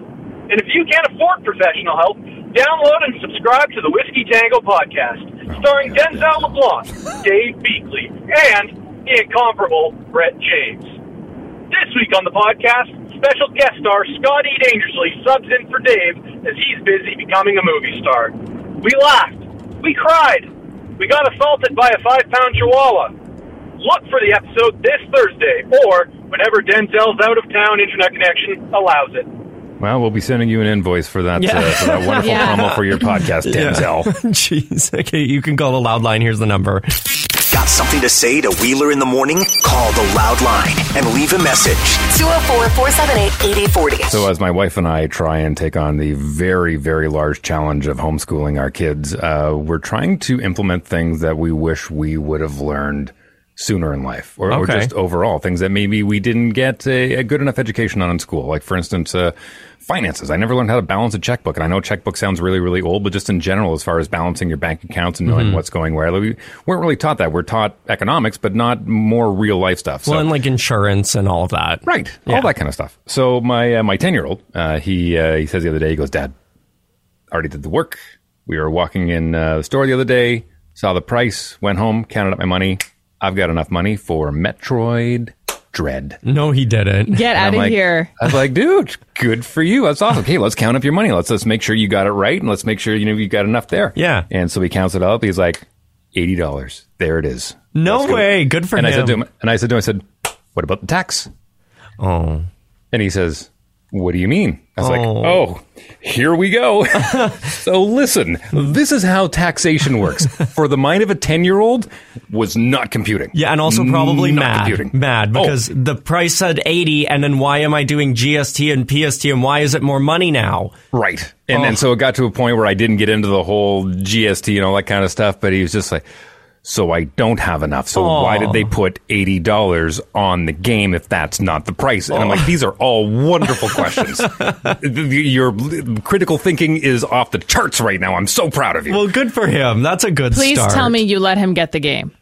And if you can't afford professional help, download and subscribe to the Whiskey Tango podcast, oh starring Denzel LeBlanc, Dave Beakley, and the incomparable Brett James. This week on the podcast, special guest star Scotty Dangerously subs in for Dave as he's busy becoming a movie star. We laughed. We cried. We got assaulted by a five pound chihuahua. Look for the episode this Thursday or whenever Denzel's out of town internet connection allows it. Well, we'll be sending you an invoice for that Yeah. uh, for that wonderful Yeah. promo for your podcast, Yeah. Denzel. Jeez. Okay, you can call the loud line. Here's the number. Got something to say to Wheeler in the morning? Call the loud line and leave a message. 204 478 8040. So, as my wife and I try and take on the very, very large challenge of homeschooling our kids, uh, we're trying to implement things that we wish we would have learned sooner in life, or, or just overall things that maybe we didn't get a, a good enough education on in school. Like, for instance, uh, finances. I never learned how to balance a checkbook, and I know checkbook sounds really, really old, but just in general, as far as balancing your bank accounts and knowing Mhm. what's going where, we weren't really taught that. We're taught economics, but not more real life stuff. Well, and like insurance and all of that. Right. All that kind of stuff. So my uh, my ten year old, uh, he uh, he says the other day, he goes, Dad, I already did the work. We were walking in uh, the store the other day, saw the price, went home, counted up my money. I've got enough money for Metroid Dread. No, he didn't. Get out of like- here. I was like, dude, good for you. That's awesome. Okay, let's count up your money. Let's let's make sure you got it right, and let's make sure you know you got enough there. Yeah. And so he counts it up. He's like, eighty dollars. There it is. No Let's go. way. Good for and him. I said to him, and I said to him, I said, what about the tax? Oh. And he says, What do you mean? I was Oh. like, Oh, here we go. so listen, this is how taxation works. For the mind of a 10 year old, was not computing. Yeah, and also probably Not mad. computing. Mad Oh. because the price said 80 and then why am I doing GST and PST and why is it more money now? Right. And Oh. and so it got to a point where I didn't get into the whole GST and all that kind of stuff, but he was just like, so I don't have enough. So why did they put eighty dollars on the game if that's not the price? And I'm like, these are all wonderful questions. Your critical thinking is off the charts right now. I'm so proud of you. Well, good for him. That's a good Please start. tell me you let him get the game.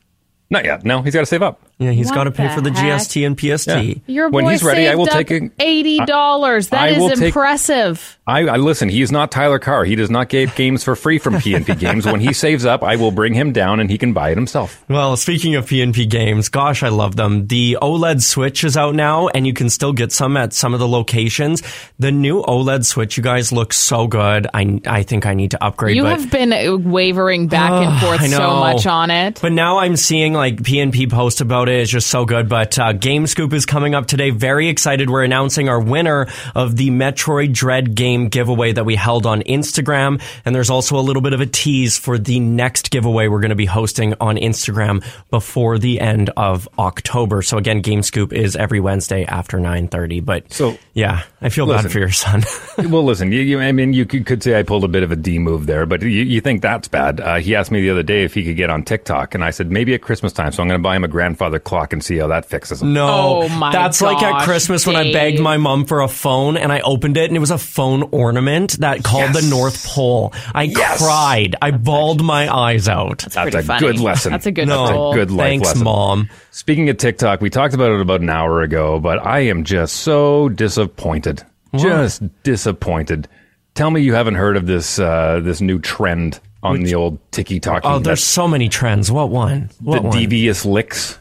Not yet. No, he's got to save up. Yeah, he's got to pay for the heck? GST and PST. Your When boy he's ready, I will take a- eighty dollars. That I is will take- impressive. I, I listen. He is not Tyler Carr. He does not get games for free from PNP Games. When he saves up, I will bring him down and he can buy it himself. Well, speaking of PNP games, gosh, I love them. The OLED Switch is out now, and you can still get some at some of the locations. The new OLED Switch, you guys look so good. I, I think I need to upgrade. You but have been uh, wavering back and forth so much on it. But now I'm seeing like PNP post about it. It's just so good. But uh, Game Scoop is coming up today. Very excited. We're announcing our winner of the Metroid Dread game giveaway that we held on Instagram. And there's also a little bit of a tease for the next giveaway we're going to be hosting on Instagram before the end of October. So again, Game Scoop is every Wednesday after 9:30. But So yeah, I feel listen. bad for your son. well, listen. You, you, I mean, you could, could say I pulled a bit of a D move there, but you, you think that's bad? Uh, he asked me the other day if he could get on TikTok, and I said maybe at Christmas time. So I'm going to buy him a grandfather clock and see how that fixes him. No, Oh my that's like at gosh, Christmas when I begged my mom for a phone and I opened it and it was a phone ornament that called the North Pole. I Yes. cried. I bawled my eyes out. That's pretty a funny. good lesson. That's a good No, That's a good life Thanks, lesson. mom. Speaking of TikTok, we talked about it about an hour ago, but I am just so disappointed. Just disappointed. Tell me you haven't heard of this uh, this new trend on the old Tiki Talkie. Oh, there's so many trends. What one? the one? devious licks.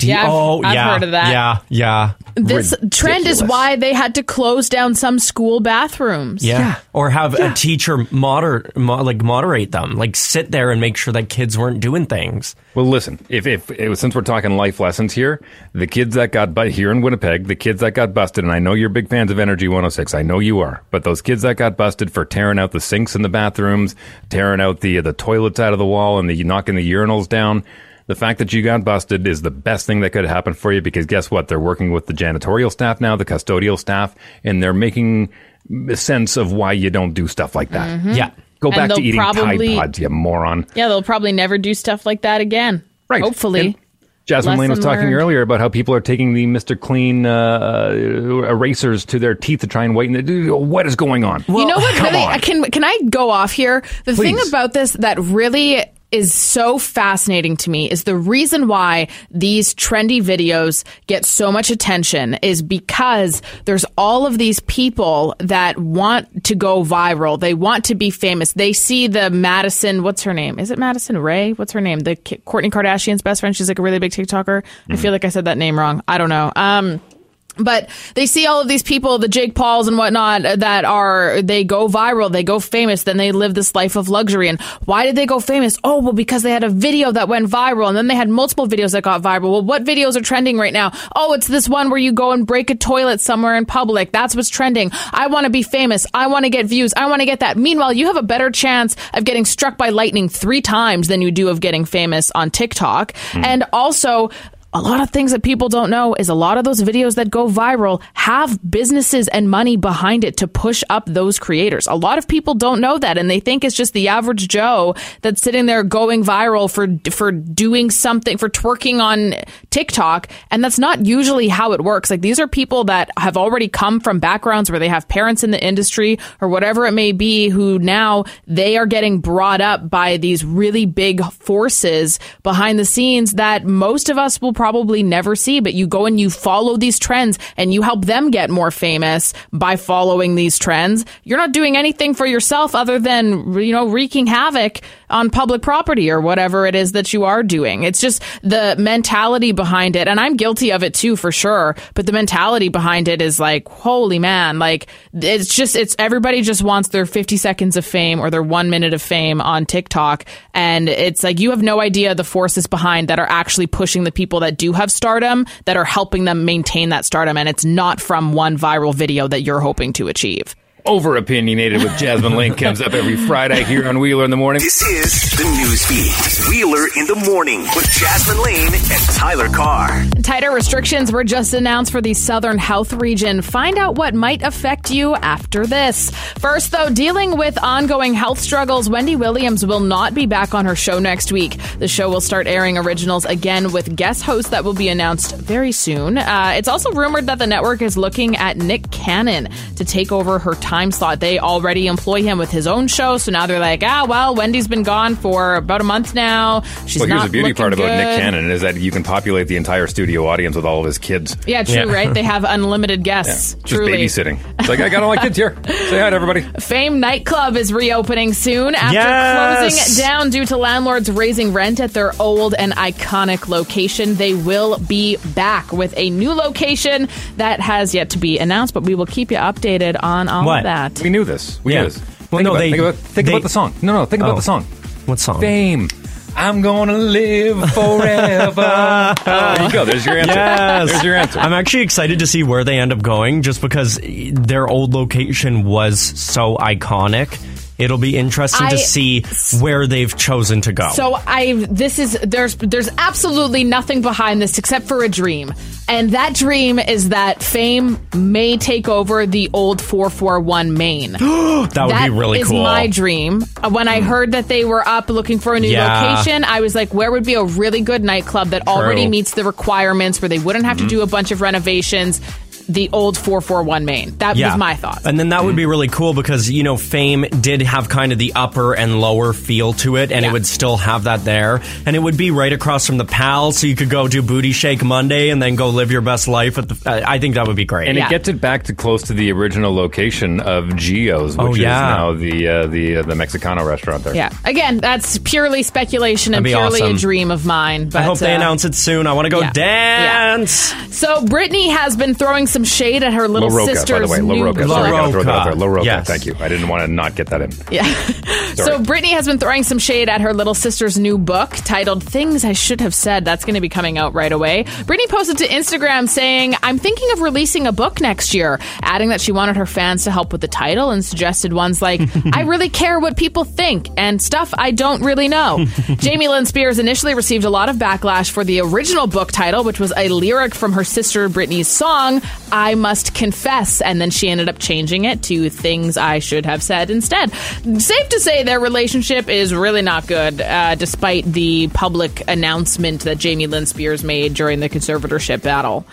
D- Yeah, I've- oh, I've yeah, heard of that. Yeah, yeah, This trend is why they had to close down some school bathrooms. yeah. Or have a teacher moder- mo- like moderate them, like sit there and make sure that kids weren't doing things. Well, listen, if, if, if since we're talking life lessons here, the kids that got but here in Winnipeg, the kids that got busted, and I know you're big fans of Energy 106, I know you are, but those kids that got busted for tearing out the sinks in the bathrooms, tearing out the the toilets out of the wall, and the knocking the urinals down. The fact that you got busted is the best thing that could happen for you because guess what? They're working with the janitorial staff now, the custodial staff, and they're making sense of why you don't do stuff like that. Yeah. Go And back to eating probably- Tide Pods, you moron. Yeah, they'll probably never do stuff like that again. Right. Hopefully. And Jasmine Lane was talking learned. earlier about how people are taking the Mr. Clean uh, uh, erasers to their teeth to try and whiten it. What is going on? you know what? come Really, on. Can can I go off here? The thing about this that really is so fascinating to me is the reason why these trendy videos get so much attention is because there's all of these people that want to go viral. They want to be famous. They see the Madison, what's her name? Is it Madison Ray? What's her name? The Kourtney Kardashian's best friend. She's like a really big TikToker. I feel like I said that name wrong. I don't know. Um, but they see all of these people, the Jake Pauls and whatnot, uh, that are, they go viral, they go famous, then they live this life of luxury. And why did they go famous? Oh, well, because they had a video that went viral and then they had multiple videos that got viral. Well, what videos are trending right now? Oh, it's this one where you go and break a toilet somewhere in public. That's what's trending. I want to be famous. I want to get views. I want to get that. Meanwhile, you have a better chance of getting struck by lightning three times than you do of getting famous on TikTok. And also, a lot of things that people don't know is a lot of those videos that go viral have businesses and money behind it to push up those creators. A lot of people don't know that and they think it's just the average Joe that's sitting there going viral for for doing something for twerking on TikTok and that's not usually how it works. Like these are people that have already come from backgrounds where they have parents in the industry or whatever it may be who now they are getting brought up by these really big forces behind the scenes that most of us will probably never see but you go and you follow these trends and you help them get more famous by following these trends. You're not doing anything for yourself other than you know wreaking havoc on public property or whatever it is that you are doing. It's just the mentality behind it. And I'm guilty of it too for sure. But the mentality behind it is like holy man like it's just it's everybody just wants their 50 seconds of fame or their 1 minute of fame on TikTok. And it's like you have no idea the forces behind that are actually pushing the people that do have stardom that are helping them maintain that stardom. And it's not from one viral video that you're hoping to achieve. Over opinionated with Jasmine Lane comes up every Friday here on Wheeler in the Morning. This is the news feed. Wheeler in the morning with Jasmine Lane and Tyler Carr. Tighter restrictions were just announced for the Southern Health region. Find out what might affect you after this. First, though, dealing with ongoing health struggles, Wendy Williams will not be back on her show next week. The show will start airing originals again with guest hosts that will be announced very soon. Uh, it's also rumored that the network is looking at Nick Cannon to take over her time slot. They already employ him with his own show, so now they're like, ah, well, Wendy's been gone for about a month now. She's well, here's the beauty part about Nick. Cannon is that you can populate the entire studio audience with all of his kids. Yeah, true, right? They have unlimited guests. Just truly. babysitting. It's like, I got all my kids here. Say hi to everybody. Fame nightclub is reopening soon after Yes! closing down due to landlords raising rent at their old and iconic location. They will be back with a new location that has yet to be announced, but we will keep you updated on all What? Of that. We knew this. We Yeah. knew this. Well, think no, about, they- think, about, think they- about the song. No, no, think about Oh. the song. What song? Fame. I'm gonna live forever. there you go. There's your answer. Yes. There's your answer. I'm actually excited to see where they end up going just because their old location was so iconic. It'll be interesting I- to see where they've chosen to go. So I this is there's there's absolutely nothing behind this except for a dream. And that dream is that Fame may take over the old 441 Main. that would be really is cool. my dream. When I hmm. heard that they were up looking for a new Yeah. location, I was like, where would be a really good nightclub that already meets the requirements, where they wouldn't have to hmm. do a bunch of renovations? The old 441 Main. That was my thought. And then that would be really cool because, you know, Fame did have kind of the upper and lower feel to it, and it would still have that there. And it would be right across from the PAL, so you could go do Booty Shake Monday and then go live your best life at the. I I think that would be great. and it gets it back to close to the original location of Geo's, which Oh, yeah. is now the uh, the uh, the Mexicano restaurant there. Yeah. Again, that's purely speculation and That'd be purely a dream of mine. But I hope they uh, announce it soon. I want to go yeah. dance. So Brittany has been throwing some shade at her little La Roca, sister's by the way. New Roca. book. Sorry, I gotta throw that out there. La Roca. Yes. Thank you. I didn't want to not get that in. Yeah. so Brittany has been throwing some shade at her little sister's new book titled Things I Should Have Said. That's going to be coming out right away. Brittany posted to Instagram saying, I'm thinking of releasing a book next year, adding that she wanted her fans to help with the title and suggested ones like, I really care what people think and stuff I don't really know. Jamie Lynn Spears initially received a lot of backlash for the original book title, which was a lyric from her sister Brittany's song, I must confess. And then she ended up changing it to things I should have said instead. Safe to say their relationship is really not good, uh, despite the public announcement that Jamie Lynn Spears made during the conservatorship battle.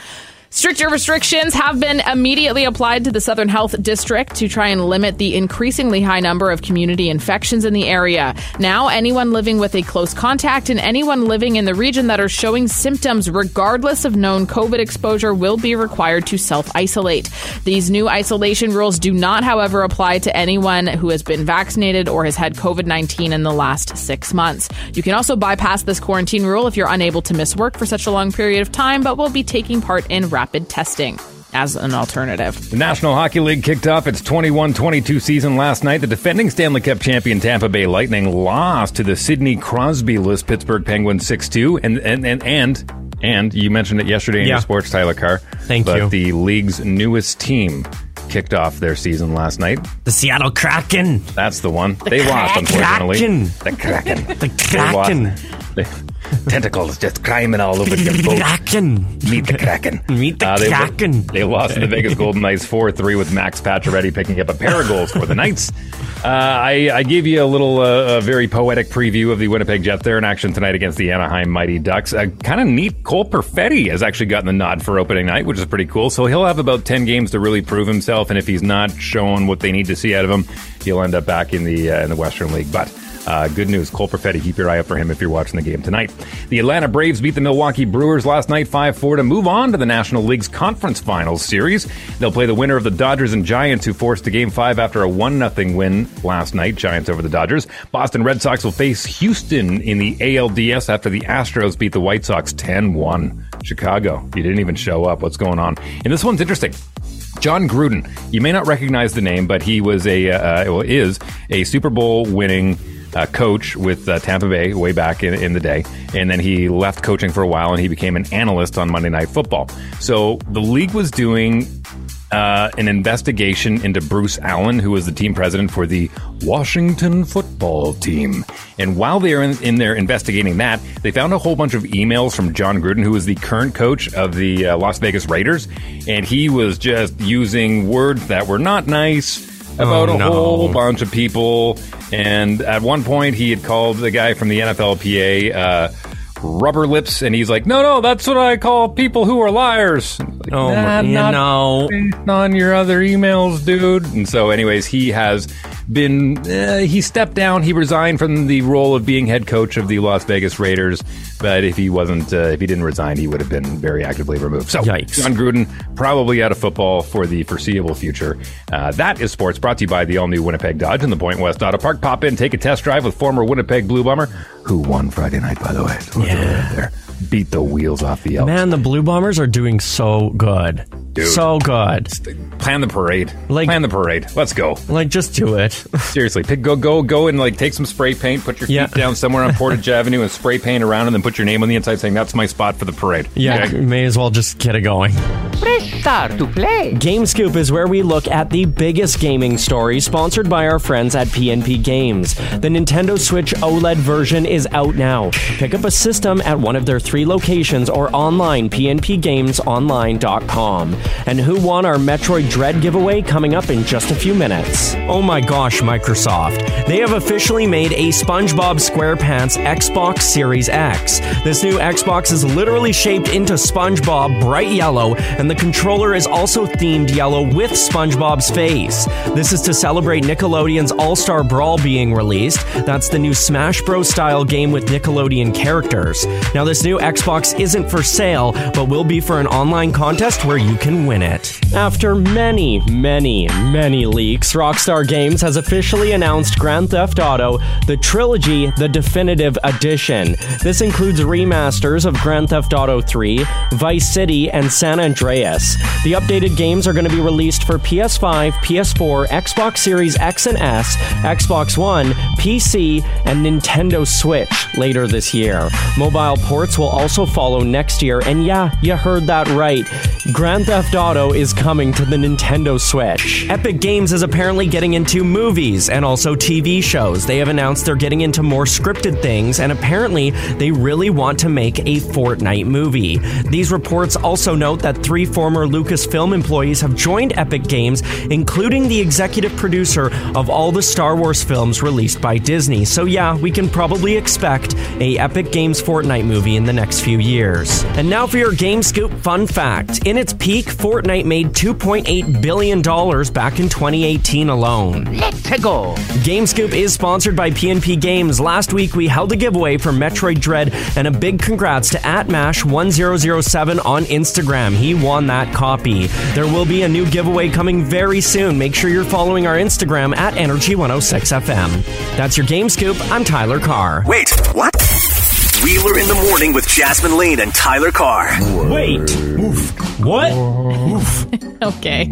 Stricter restrictions have been immediately applied to the Southern Health District to try and limit the increasingly high number of community infections in the area. Now, anyone living with a close contact and anyone living in the region that are showing symptoms, regardless of known COVID exposure, will be required to self isolate. These new isolation rules do not, however, apply to anyone who has been vaccinated or has had COVID 19 in the last six months. You can also bypass this quarantine rule if you're unable to miss work for such a long period of time, but will be taking part in rapid testing as an alternative. The National Hockey League kicked off its 21 22 season last night. The defending Stanley Cup champion Tampa Bay Lightning lost to the Sidney Crosby list Pittsburgh Penguins 6 2. And, and, and, and, and you mentioned it yesterday in Yeah. your sports, Tyler Carr. Thank but you. the league's newest team kicked off their season last night. The Seattle Kraken. That's the one. they lost, unfortunately. Kraken. The Kraken. The They lost. Kraken. Tentacles just climbing all over your boat. Kraken. Meet the Kraken. Meet the Uh, they, Kraken. They lost to the Vegas Golden Knights 4 3 with Max Pacioretty picking up a pair of goals for the Knights. Uh, I, I gave you a little, uh, a very poetic preview of the Winnipeg Jets. They're in action tonight against the Anaheim Mighty Ducks. Uh, kind of neat. Cole Perfetti has actually gotten the nod for opening night, which is pretty cool. So he'll have about 10 games to really prove himself. And if he's not showing what they need to see out of him, he'll end up back in the, uh, in the Western League. But uh, good news. Cole Perfetti, keep your eye out for him if you're watching the game tonight. The Atlanta Braves beat the Milwaukee Brewers last night 5 4 to move on to the National League's Conference Finals series. They'll play the winner of the Dodgers and Giants, who forced a game five after a 1 0 win last night. Giants over the Dodgers. Boston Red Sox will face Houston in the ALDS after the Astros beat the White Sox 10 1. Chicago, you didn't even show up. What's going on? And this one's interesting. Jon Gruden. You may not recognize the name, but he was a uh, well, is a Super Bowl winning uh, coach with uh, Tampa Bay way back in, in the day, and then he left coaching for a while and he became an analyst on Monday Night Football. So the league was doing uh, an investigation into Bruce Allen, who was the team president for the Washington football team. And while they were in, in there investigating that, they found a whole bunch of emails from Jon Gruden, who is the current coach of the uh, Las Vegas Raiders. And he was just using words that were not nice about Oh, a no. whole bunch of people. And at one point, he had called the guy from the NFLPA uh, rubber lips, and he's like, "No, no, that's what I call people who are liars." Like, Oh, "Nah, know. based on your other emails, dude. And so, anyways, he has been uh, he stepped down. He resigned from the role of being head coach of the Las Vegas Raiders. But if he wasn't, uh, if he didn't resign, he would have been very actively removed. So, Yikes. Jon Gruden probably out of football for the foreseeable future. Uh, that is sports brought to you by the all new Winnipeg Dodge and the Point West Auto Park. Pop in, take a test drive with former Winnipeg Blue Bomber, who won Friday night, by the way. So Yeah. Beat the wheels off the Elks. Man, the Blue Bombers are doing so good. Dude. So good. Plan the parade. Like- Plan the parade. Let's go. Like, just do it. Seriously, pick, go, go, go, and like take some spray paint. Put your feet Yeah. down somewhere on Portage Avenue and spray paint around, and then put your name on the inside, saying that's my spot for the parade. Yeah, Okay? may as well just get it going. Start to play. Game Scoop is where we look at the biggest gaming stories sponsored by our friends at PNP Games. The Nintendo Switch OLED version is out now. Pick up a system at one of their three locations or online, pnpgamesonline.com. And who won our Metroid Dread giveaway coming up in just a few minutes? Oh my gosh, Microsoft. They have officially made a SpongeBob SquarePants Xbox Series X. This new Xbox is literally shaped into SpongeBob bright yellow, and the controller is also themed yellow with SpongeBob's face. This is to celebrate Nickelodeon's All Star Brawl being released. That's the new Smash Bros. style game with Nickelodeon characters. Now, this new Xbox isn't for sale, but will be for an online contest where you can win it. After many, many, many leaks, Rockstar Games has officially announced Grand Theft Auto, the trilogy, the definitive edition. This includes remasters of Grand Theft Auto 3, Vice City, and San Andreas. The updated games are going to be released for PS5, PS4, Xbox Series X and S, Xbox One, PC, and Nintendo Switch later this year. Mobile ports will also follow next year, and yeah, you heard that right. Grand Theft Theft Auto is coming to the Nintendo Switch. Epic Games is apparently getting into movies and also TV shows. They have announced they're getting into more scripted things, and apparently they really want to make a Fortnite movie. These reports also note that three former Lucasfilm employees have joined Epic Games, including the executive producer of all the Star Wars films released by Disney. So yeah, we can probably expect a Epic Games Fortnite movie in the next few years. And now for your Game Scoop fun fact. In its peak, Fortnite made $2.8 billion back in 2018 alone. Let's go. Game Scoop is sponsored by PNP Games. Last week we held a giveaway for Metroid Dread, and a big congrats to atmash1007 on Instagram. He won that copy. There will be a new giveaway coming very soon. Make sure you're following our Instagram at Energy106FM. That's your Game Scoop. I'm Tyler Carr. Wait, what? Wheeler in the morning with Jasmine Lane and Tyler Carr. Wait. What? okay.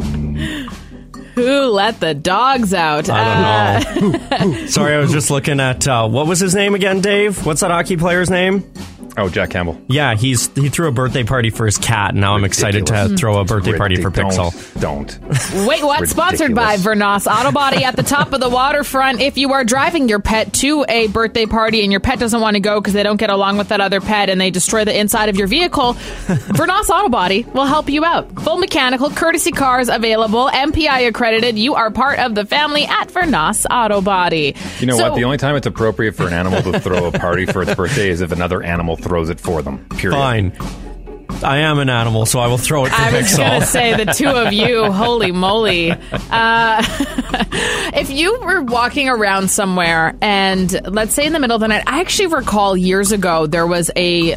Who let the dogs out? I don't know. Sorry, I was just looking at uh, what was his name again, Dave? What's that hockey player's name? Oh, Jack Campbell. Yeah, he's he threw a birthday party for his cat, and now I'm excited to throw a birthday party for Ridic- Pixel. Don't. Wait, what? Sponsored by Vernos Auto Body at the top of the waterfront. If you are driving your pet to a birthday party and your pet doesn't want to go because they don't get along with that other pet and they destroy the inside of your vehicle, Vernos Auto Body will help you out. Full mechanical, courtesy cars available, MPI accredited. You are part of the family at Vernos Auto Body. You know So- what? The only time it's appropriate for an animal to throw a party for its birthday is if another animal throws it for them. Period. Fine. I am an animal, so I will throw it for I was Pixel. going to say the two of you, holy moly. Uh, if you were walking around somewhere and let's say in the middle of the night, I actually recall years ago there was a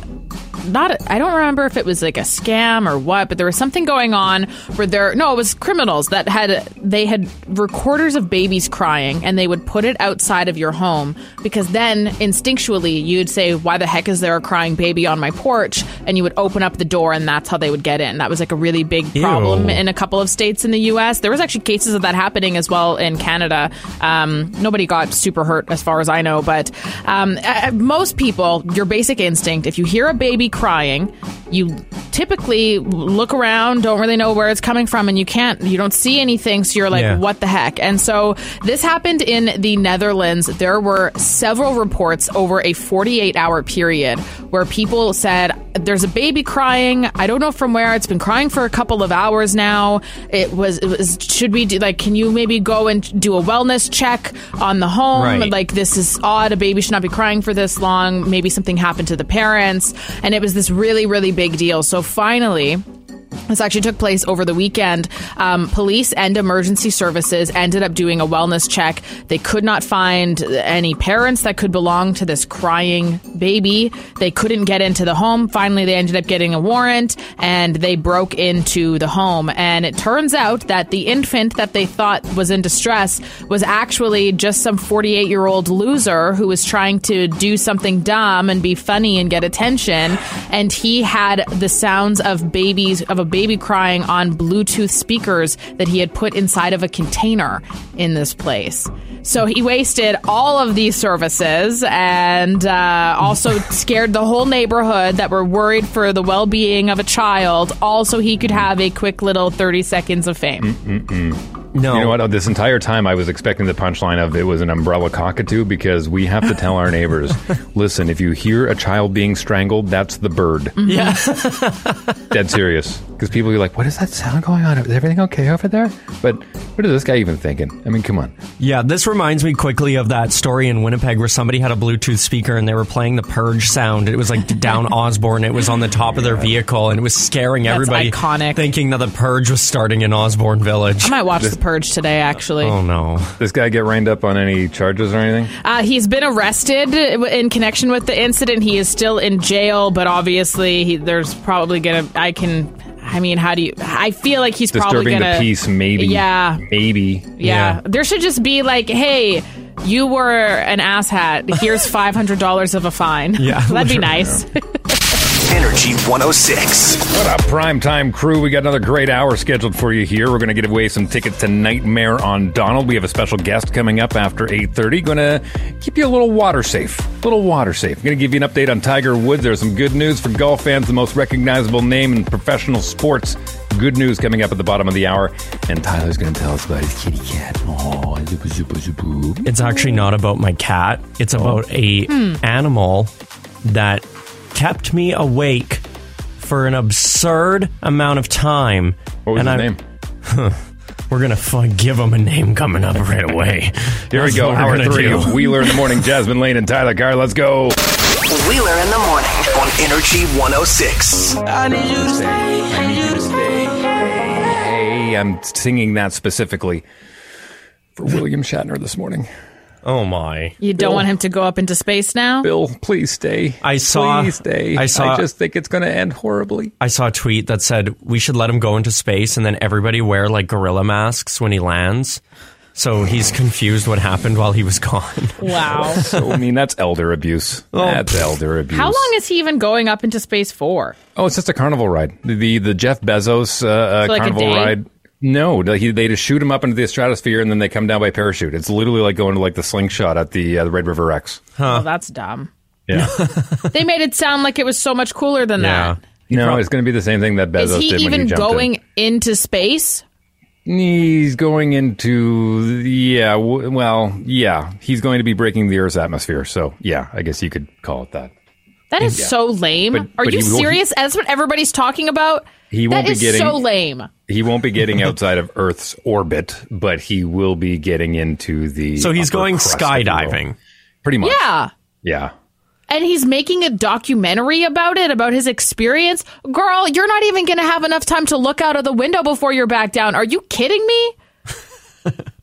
not I don't remember if it was like a scam or what, but there was something going on where there no, it was criminals that had they had recorders of babies crying and they would put it outside of your home because then instinctually you'd say, Why the heck is there a crying baby on my porch? And you would open up the door and that's how they would get in. That was like a really big problem Ew. in a couple of states in the US. There was actually cases of that happening as well in Canada. Um, nobody got super hurt as far as I know, but um, most people, your basic instinct, if you hear a baby crying, you typically look around, don't really know where it's coming from, and you can't, you don't see anything, so you're like, Yeah. what the heck? And so this happened in the Netherlands. There were several reports over a 48 hour period where people said, there's a baby crying. I don't know from where. It's been crying for a couple of hours now. It was, it was should we do, like, can you maybe go and do a wellness check on the home? Right. Like, this is odd. A baby should not be crying for this long. Maybe something happened to the parents. And it was this really, really big deal. So finally, this actually took place over the weekend. Um, police and emergency services ended up doing a wellness check. They could not find any parents that could belong to this crying baby. They couldn't get into the home. Finally, they ended up getting a warrant and they broke into the home. And it turns out that the infant that they thought was in distress was actually just some 48 year old loser who was trying to do something dumb and be funny and get attention. And he had the sounds of babies, of a baby crying on Bluetooth speakers that he had put inside of a container in this place. So he wasted all of these services and uh, also scared the whole neighborhood that were worried for the well being of a child, all so he could have a quick little 30 seconds of fame. Mm-mm. No. You know what? This entire time I was expecting the punchline of it was an umbrella cockatoo because we have to tell our neighbors listen, if you hear a child being strangled, that's the bird. Yeah. Dead serious. Because people are like, what is that sound going on? Is everything okay over there? But what is this guy even thinking? I mean, come on. Yeah, this reminds me quickly of that story in Winnipeg where somebody had a Bluetooth speaker and they were playing the Purge sound. It was like down Osborne. It was on the top of their vehicle and it was scaring That's everybody, iconic. thinking that the Purge was starting in Osborne Village. I might watch The Purge today, actually. Oh no! This guy get reined up on any charges or anything? Uh, he's been arrested in connection with the incident. He is still in jail, but obviously, he, there's probably gonna. I can. I mean, how do you? I feel like he's probably Disturbing gonna. the peace, maybe. Yeah. Maybe. Yeah. There should just be like, hey, you were an asshat. Here's five hundred dollars of a fine. Yeah, that'd be nice. Energy 106. What up, primetime crew? We got another great hour scheduled for you here. We're going to give away some tickets to Nightmare on Donald. We have a special guest coming up after 8.30. Going to keep you a little water safe. A little water safe. Going to give you an update on Tiger Woods. There's some good news for golf fans. The most recognizable name in professional sports good news coming up at the bottom of the hour, and Tyler's going to tell us about his kitty cat. Oh, zupa, zupa, zupa. It's actually not about my cat. It's Oh. about a Hmm. animal that kept me awake for an absurd amount of time. What was and his name? We're gonna f- give him a name coming up right away. Here we That's go. we're Hour three do. of Wheeler in the morning. Jasmine Lane and Tyler Carr. Let's go. Wheeler in the morning on Energy 106. I need you to stay. I need you to stay. Hey, I'm singing that specifically for William Shatner this morning. Oh my! You don't want him to go up into space now? Bill, please stay. I saw. Please stay. I saw. I just think it's going to end horribly. I saw a tweet that said we should let him go into space and then everybody wear like gorilla masks when he lands. So he's confused what happened while he was gone. Wow. So I mean, that's elder abuse. That's elder abuse. How long is he even going up into space for? Oh, it's just a carnival ride. The the, the Jeff Bezos uh, uh, So like a carnival day? ride. No, he, they just shoot him up into the stratosphere and then they come down by parachute. It's literally like going to like the slingshot at the, uh, the Red River Ex. Oh, that's dumb. Yeah. They made it sound like it was so much cooler than that. no, it's going to be the same thing that Bezos Is he did when even he jumped going into space? He's going into yeah. w- Well, yeah. He's going to be breaking the Earth's atmosphere. So yeah, I guess you could call it that. That is Yeah. so lame. But- Are but you he will- serious? That's what everybody's talking about. He won't That be is getting- so lame. He won't be getting outside of Earth's orbit, but he will be getting into the. So he's upper going crust, if you will. skydiving. Pretty much. Yeah. Yeah. And he's making a documentary about it, about his experience. Girl, you're not even going to have enough time to look out of the window before you're back down. Are you kidding me?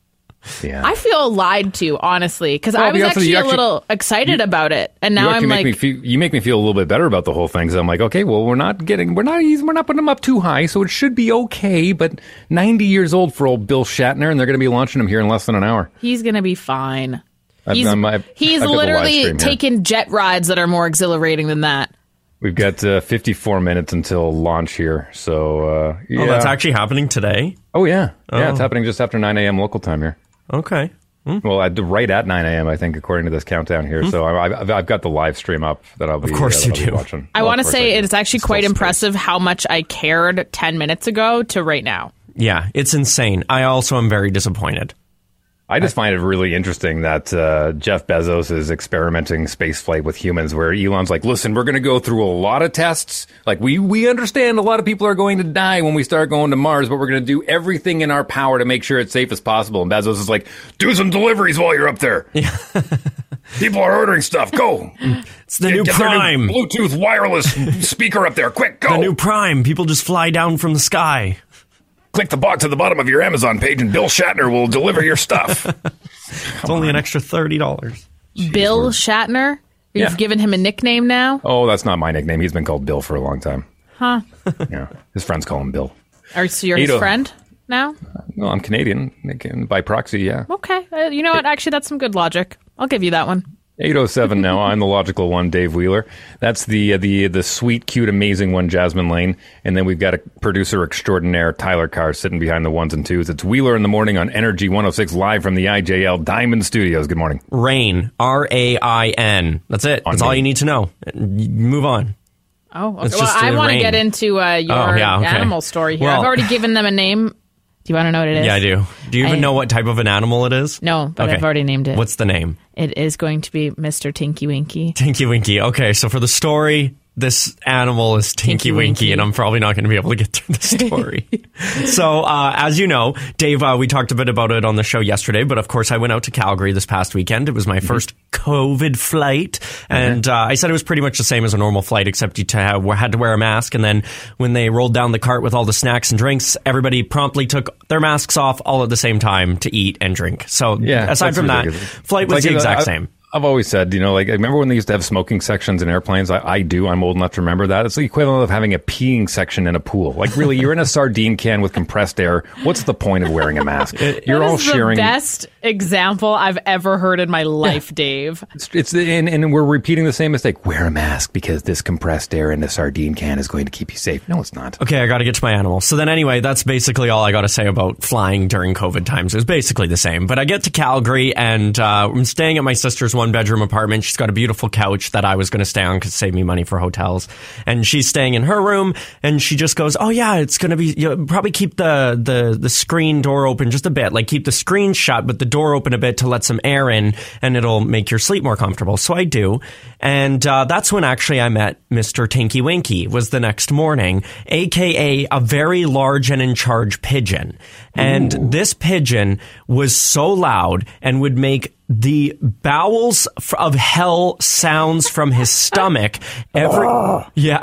Yeah. I feel lied to, honestly, because Well, I to be was honest with actually, a little excited about it, and now you I'm make like, me feel, you make me feel a little bit better about the whole thing. So I'm like, okay, well, we're not getting, we're not, we're not putting them up too high, so it should be okay. But 90 years old for old Bill Shatner, and they're going to be launching him here in less than an hour. he's going to be fine. I've- He's, I'm- I've- he's I've got the live literally stream here. taken jet rides that are more exhilarating than that. We've got uh, 54 minutes until launch here, so uh, yeah. Oh, that's actually happening today. Oh yeah, yeah, Oh. it's happening just after 9 a.m. local time here. Okay. Well, I, right at 9 a.m. I think, according to this countdown here. So I, I've, I've got the live stream up that I'll be. Of course uh, you that be do. Watching. I Well, want to say it's actually Still quite space. impressive how much I cared 10 minutes ago to right now. Yeah, it's insane. I also am very disappointed. I just find it really interesting that uh, Jeff Bezos is experimenting spaceflight with humans, where Elon's like, "Listen, we're going to go through a lot of tests. Like, we we understand a lot of people are going to die when we start going to Mars, but we're going to do everything in our power to make sure it's safe as possible." And Bezos is like, "Do some deliveries while you're up there. people are ordering stuff. Go. It's the Get- new get Prime. Bluetooth wireless speaker up there. Quick, go. The new Prime. People just fly down from the sky. Click the box at the bottom of your Amazon page, and Bill Shatner will deliver your stuff." It's only an extra thirty dollars. Bill Shatner? You've Yeah. given him a nickname now? oh, that's not my nickname. He's been called Bill for a long time. Huh. Yeah, his friends call him Bill. Are so you're his friend now? No, I'm Canadian by proxy. Yeah, Okay. Uh, you know what? Actually, that's some good logic. I'll give you that one. Eight oh seven now. I'm the logical one, Dave Wheeler. That's the uh, the the sweet, cute, amazing one, Jasmine Lane. And then we've got a producer extraordinaire, Tyler Carr, sitting behind the ones and twos. It's Wheeler in the morning on Energy 106 live from the IJL Diamond Studios. Good morning. Rain. R A I N. That's it. That's all you need to know. Move on. Oh, okay. It's Well, just I a want to get into uh, your Oh, yeah, okay. animal story here. Well- I've already given them a name. Do you want to know what it is? Yeah, I do. Do you even I- know what type of an animal it is? No, but I've already named it. What's the name? It is going to be Mr. Tinky Winky. Tinky Winky. Okay, so for the story, this animal is Tinky, Tinky Winky, Winky. and I'm probably not going to be able to get through the story. so, uh, as you know, Dave, uh, we talked a bit about it on the show yesterday, but of course, I went out to Calgary this past weekend. It was my first COVID flight, and uh, I said it was pretty much the same as a normal flight, except you to have, had to wear a mask. And then when they rolled down the cart with all the snacks and drinks, everybody promptly took their masks off all at the same time to eat and drink. So, Yeah. aside from that, flight was like, the exact I- same. I've always said, you know, like I remember when they used to have smoking sections in airplanes. I, I do. I'm old enough to remember that. It's the equivalent of having a peeing section in a pool. Like, really, you're in a sardine can with compressed air. What's the point of wearing a mask? You're all sharing. the best example I've ever heard in my life, Dave. It's, it's the, and, and we're repeating the same mistake. Wear a mask because this compressed air in a sardine can is going to keep you safe. No, it's not. Okay, I got to get to my animal. So then, anyway, that's basically all I got to say about flying during COVID times. It was basically the same. But I get to Calgary and uh, I'm staying at my sister's one bedroom apartment. She's got a beautiful couch that I was going to stay on because save me money for hotels. And she's staying in her room, and she just goes, "Oh yeah, it's going to be you know, probably keep the the the screen door open just a bit, like keep the screen shut, but the door open a bit to let some air in, and it'll make your sleep more comfortable." So I do, and uh, that's when actually I met Mister Tinky Winky. Was the next morning, aka a very large and in charge pigeon, and this pigeon was so loud and would make the bowels of hell sounds from his stomach every yeah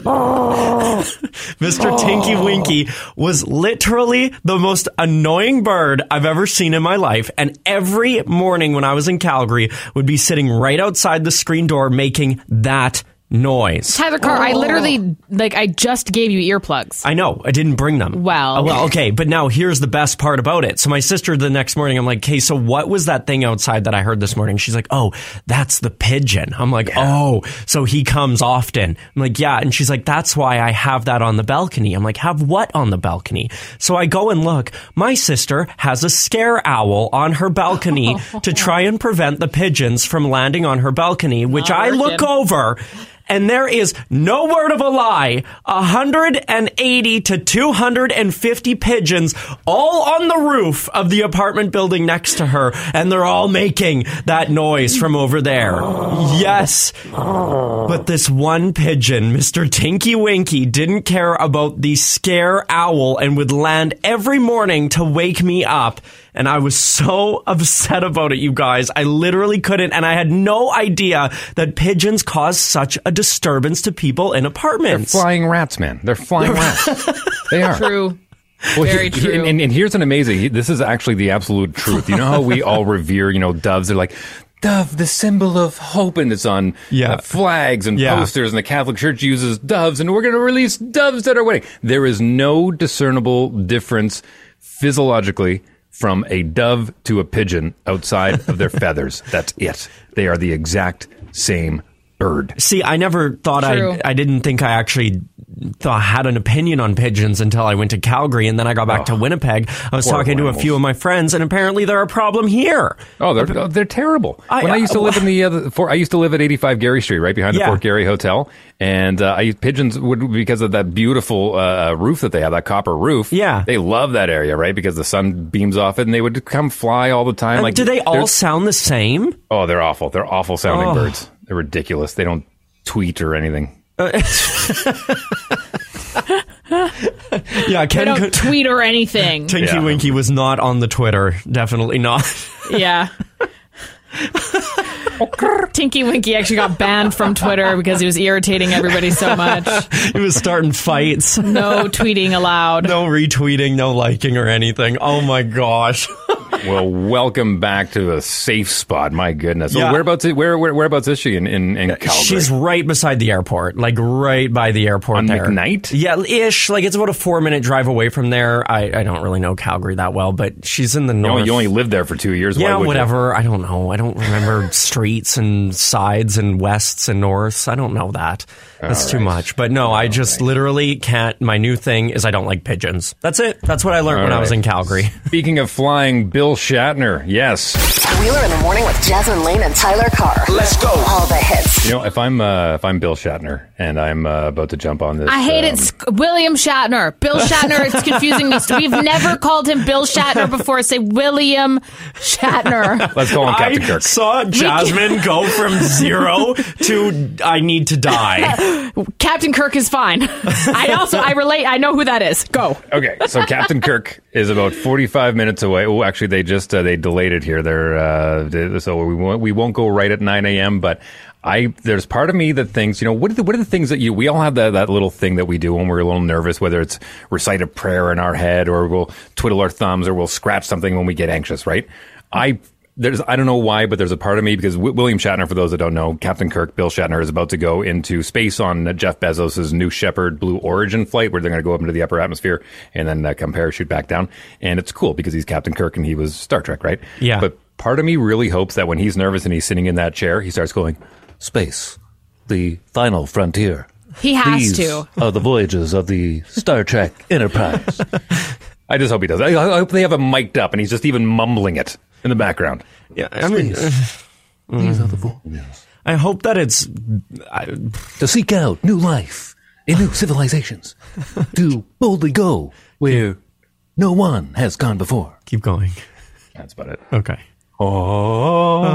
Mr. Tinky Winky was literally the most annoying bird I've ever seen in my life. And every morning when I was in Calgary, would be sitting right outside the screen door making that noise. Tyler Carr, I literally oh. like I just gave you earplugs. I know. I didn't bring them. Well. Oh, well, okay. But now here's the best part about it. So my sister the next morning, I'm like, okay, so what was that thing outside that I heard this morning? She's like, oh, that's the pigeon. I'm like, oh, so he comes often. I'm like, yeah. And she's like, that's why I have that on the balcony. I'm like, have what on the balcony? So I go and look. My sister has a scare owl on her balcony to try and prevent the pigeons from landing on her balcony, which Not I look over and there is no word of a lie. 180 to 250 pigeons all on the roof of the apartment building next to her. And they're all making that noise from over there. Yes. But this one pigeon mr tinky winky didn't care about the scare owl and would land every morning to wake me up and I was so upset about it, you guys. I literally couldn't, and I had no idea that pigeons cause such a disturbance to people in apartments. They're flying rats, man. They're flying rats. They are. True. Well, Very he- he- true. And, and, and here's an amazing. This is actually the absolute truth. You know how we all revere, you know, doves. They're like. Dove, the symbol of hope, and it's on Yeah. uh, flags and Yeah. posters, and the Catholic Church uses doves, and we're going to release doves at our wedding. There is no discernible difference physiologically from a dove to a pigeon outside of their feathers. That's it. They are the exact same bird. See, I never thought True. I. I didn't think I actually thought had an opinion on pigeons until I went to Calgary, and then I got back to Winnipeg. I was talking to a few of my friends, and apparently they're a problem here. Oh, they're oh, they're terrible. I- when I used to I- live in the, uh, the for, I used to live at 85 Garry Street, right behind the Yeah. Fort Garry Hotel, and uh, I pigeons would because of that beautiful uh, roof that they have, that copper roof. Yeah. they love that area, right? Because the sun beams off it, and they would come fly all the time. And like, do they all sound the same? Oh, they're awful. They're awful sounding Oh. birds. They're ridiculous. They don't tweet or anything. Yeah, I Ken don't could, tweet or anything. Tinky Yeah. Winky was not on the Twitter. Definitely not. Yeah. Tinky Winky actually got banned from Twitter because he was irritating everybody so much. he was starting fights. No tweeting allowed. No retweeting, no liking or anything. Oh my gosh. Well, welcome back to the safe spot. My goodness. Yeah. Well, whereabouts? Where, where whereabouts is she in in, in uh, Calgary? She's right beside the airport, like right by the airport On there. McKnight? Yeah, ish. Like it's about a four minute drive away from there. I, I don't really know Calgary that well, but she's in the you, north. only, you only lived there for two years. Why yeah, would you? whatever. I don't know. I don't remember streets and sides and wests and norths. I don't know that. That's All too right. much. But no, I just literally can't. My new thing is I don't like pigeons. That's it. That's what I learned All when I was in Calgary. Speaking of flying, Bill Shatner. Yes. Wheeler in the morning with Jasmine Lane and Tyler Carr. Let's go. All the hits. You know, if I'm uh, if I'm Bill Shatner and I'm uh, about to jump on this, I hate um, it. It's William Shatner. Bill Shatner. It's confusing me. We've never called him Bill Shatner before. Say William Shatner. Let's go on Captain I Kirk. saw Jasmine go from zero to I need to die. Captain Kirk is fine. I also I relate. I know who that is. Go. Okay, so Captain Kirk is about 45 minutes away. Oh, actually, they just uh, they delayed it here. They're uh, they- so we won't we won't go right at 9 a.m. But I there's part of me that thinks you know what are the what are the things that you we all have that that little thing that we do when we're a little nervous, whether it's recite a prayer in our head or we'll twiddle our thumbs or we'll scratch something when we get anxious, right? I there's I don't know why, but there's a part of me because w- William Shatner, for those that don't know, Captain Kirk, Bill Shatner is about to go into space on Jeff Bezos' New Shepard Blue Origin flight, where they're going to go up into the upper atmosphere and then uh, come parachute back down. And it's cool because he's Captain Kirk and he was Star Trek, right? Yeah. But part of me really hopes that when he's nervous and he's sitting in that chair, he starts going, "Space, the final frontier." He has These to. are the voyages of the Star Trek Enterprise. I just hope he does. I, I hope they have him mic'd up and he's just even mumbling it. In the background. Yeah, I mean, These are the formulas. I hope that it's. I, To seek out new life in new civilizations. to boldly go where no one has gone before. keep going. That's about it. Okay. Oh.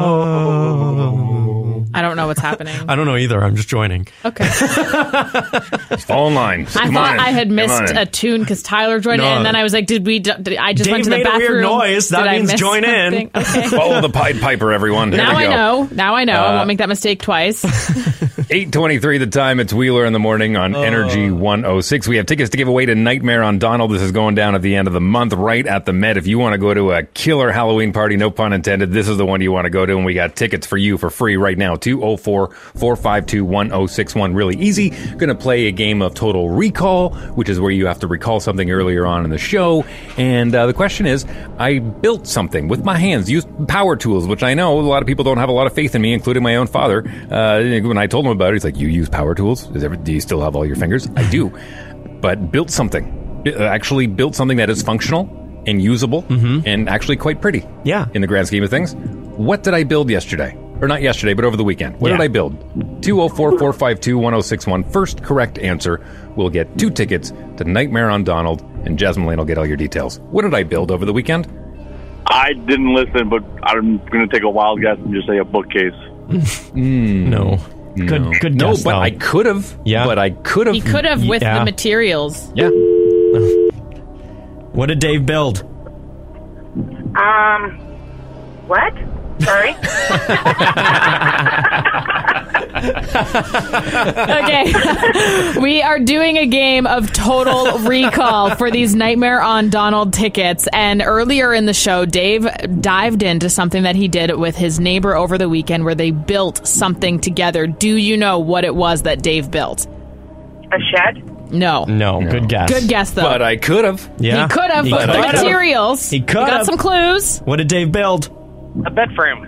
I don't know what's happening. I don't know either. I'm just joining. Okay. Fall in line. I Come thought on in. I had Come missed in. a tune because Tyler joined in, and then I was like, "Did we? Did I just Dave went to the made a bathroom? weird noise. That Did I means miss join in. something? Okay. Follow the Pied Piper, everyone. Here now we I go. know. Now I know. I Uh, won't make that mistake twice. 823 the time. It's Wheeler in the morning on Energy 106. We have tickets to give away to Nightmare on Donald. This is going down at the end of the month, right at the Met. If you want to go to a killer Halloween party, no pun intended, this is the one you want to go to. And we got tickets for you for free right now. 204 452 1061. Really easy. Going to play a game of Total Recall, which is where you have to recall something earlier on in the show. And uh, the question is I built something with my hands, used power tools, which I know a lot of people don't have a lot of faith in me, including my own father. Uh, when I told him about it, he's like, You use power tools? Is ever, do you still have all your fingers? I do. But built something. Uh, Actually, built something that is functional and usable and actually quite pretty. Yeah. In the grand scheme of things. What did I build yesterday? Or not yesterday, but over the weekend. What Yeah. did I build? 204 452 1061. First correct answer will get two tickets to Nightmare on Donald, and Jasmine Lane will get all your details. What did I build over the weekend? I didn't listen, but I'm going to take a wild guess and just say a bookcase. No. Good. No. Good. No, guess, but though. I could have. Yeah. But I could have. he could have with Yeah. the materials. Yeah. What did Dave build? Um, what? Sorry. Okay. we are doing a game of total recall for these Nightmare on Donald tickets. And earlier in the show, Dave dived into something that he did with his neighbor over the weekend where they built something together. Do you know what it was that Dave built? A shed? No. No. Good guess. Good guess, though. But I could have. Yeah. he could have He the could've. materials. He could've. got some clues. What did Dave build? A bed frame.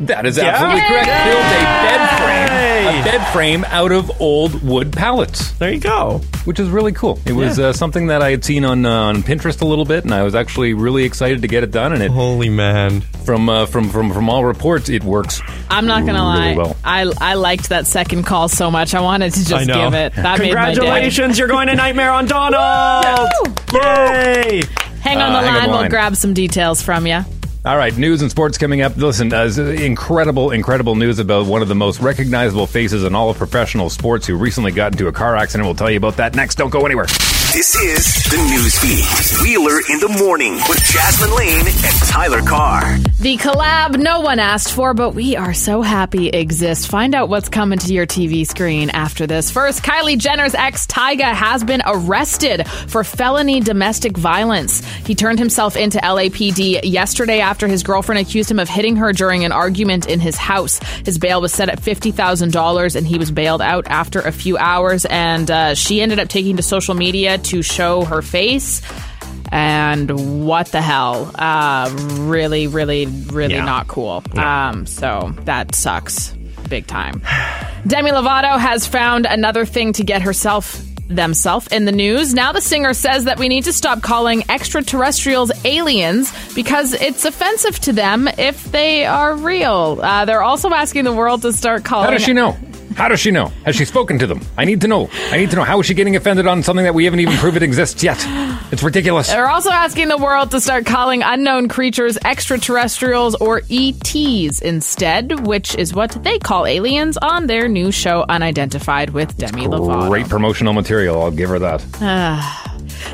That is absolutely correct. Build a bed frame. A bed frame out of old wood pallets. There you go. Which is really cool. It was uh, something that I had seen on uh, on Pinterest a little bit, and I was actually really excited to get it done. And it, Holy man! from uh, from from from all reports, it works. I'm not gonna Really lie. well. I I liked that second call so much. I wanted to I just know. give it. That made my day. Congratulations! You're going to Nightmare on Donald. Yay! Hang on Uh, the hang on line. the We'll line. grab some details from you. All right, news and sports coming up. Listen, uh, incredible, incredible news about one of the most recognizable faces in all of professional sports who recently got into a car accident. We'll tell you about that next. Don't go anywhere. This is the news feed. Wheeler in the morning with Jasmine Lane and Tyler Carr. The collab no one asked for, but we are so happy exists. Find out what's coming to your TV screen after this. First, Kylie Jenner's ex Tyga has been arrested for felony domestic violence. He turned himself into LAPD yesterday after his girlfriend accused him of hitting her during an argument in his house. His bail was set at $50,000 and he was bailed out after a few hours. And uh, she ended up taking to social media to show her face. And what the hell? Uh, really, really, really Yeah. not cool. Um, so that sucks big time. Demi Lovato has found another thing to get herself themselves in the news. Now the singer says that we need to stop calling extraterrestrials aliens because it's offensive to them if they are real. Uh, they're also asking the world to start calling. How does she know? How does she know? Has she spoken to them? I need to know. I need to know. How is she getting offended on something that we haven't even proven it exists yet? It's ridiculous. They're also asking the world to start calling unknown creatures extraterrestrials or ETs instead, which is what they call aliens on their new show Unidentified with Demi Lovato. Great promotional material. I'll give her that. Ah.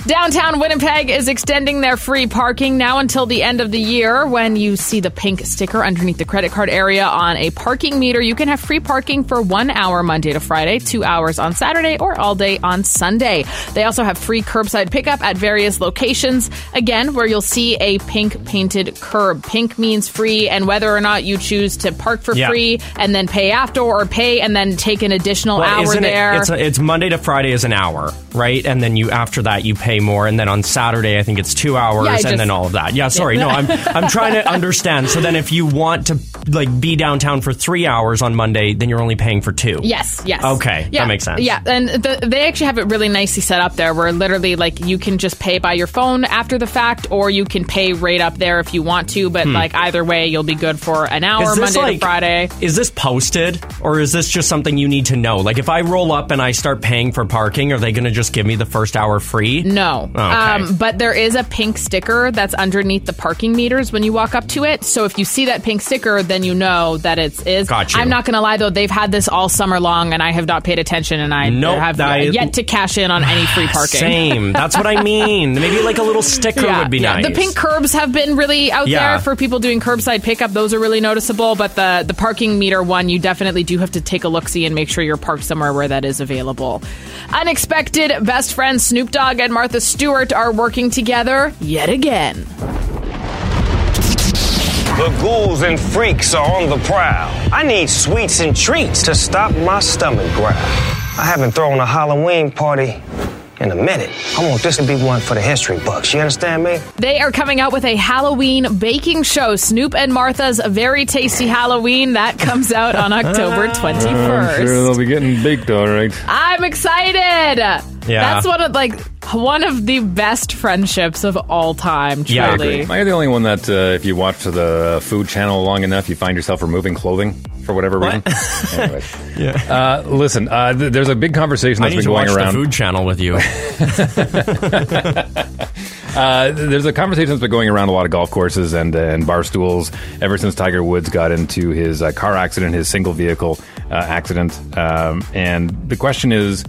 Downtown Winnipeg is extending their free parking now until the end of the year. When you see the pink sticker underneath the credit card area on a parking meter, you can have free parking for one hour Monday to Friday, two hours on Saturday, or all day on Sunday. They also have free curbside pickup at various locations, again, where you'll see a pink painted curb. Pink means free, and whether or not you choose to park for Yeah. free and then pay after, or pay and then take an additional Well, hour there. It, it's, it's Monday to Friday is an hour, right? And then you after that you pay pay more, and then on Saturday I think it's two hours, Yeah, and just- then all of that. Yeah, sorry, Yeah. no, I'm I'm trying to understand. So then, if you want to like be downtown for three hours on Monday, then you're only paying for two. Yes, yes. Okay, yeah, that makes sense. Yeah, and the, they actually have it really nicely set up there where literally, like, you can just pay by your phone after the fact, or you can pay right up there if you want to, but, Hmm. like, either way, you'll be good for an hour, Is this Monday like- to Friday. Is this posted, or is this just something you need to know? Like, if I roll up and I start paying for parking, are they going to just give me the first hour free? No. Okay. Um, but there is a pink sticker that's underneath the parking meters when you walk up to it. So if you see that pink sticker, then you know that it's is. Got you. I'm not going to lie though; they've had this all summer long, and I have not paid attention, and I Nope, have I- yet to cash in on any free parking. Same. That's what I mean. Maybe like a little sticker would be nice. The pink curbs have been really out Yeah. there for people doing curbside pickup. Those are really noticeable. But the the parking meter one, you definitely do have to take a look see and make sure you're parked somewhere where that is available. Unexpected best friends Snoop Dogg and Martha Stewart are working together yet again. The ghouls and freaks are on the prowl. I need sweets and treats to stop my stomach growl. I haven't thrown a Halloween party in a minute. I want this to be one for the history books. You understand me? They are coming out with a Halloween baking show, Snoop and Martha's Very Tasty Halloween. That comes out on October 21st. I'm sure they'll be getting baked all right. I'm excited. Yeah. That's one of like one of the best friendships of all time. Truly. Am I the only one that, uh, if you watch the Food Channel long enough, you find yourself removing clothing for whatever reason? anyway, yeah. Uh, listen, uh, th- there's a big conversation I that's need been to going watch around. the Food Channel with you. Uh, there's a conversation that's been going around a lot of golf courses and uh, and bar stools ever since Tiger Woods got into his uh, car accident, his single vehicle uh, accident. Um, and the question is,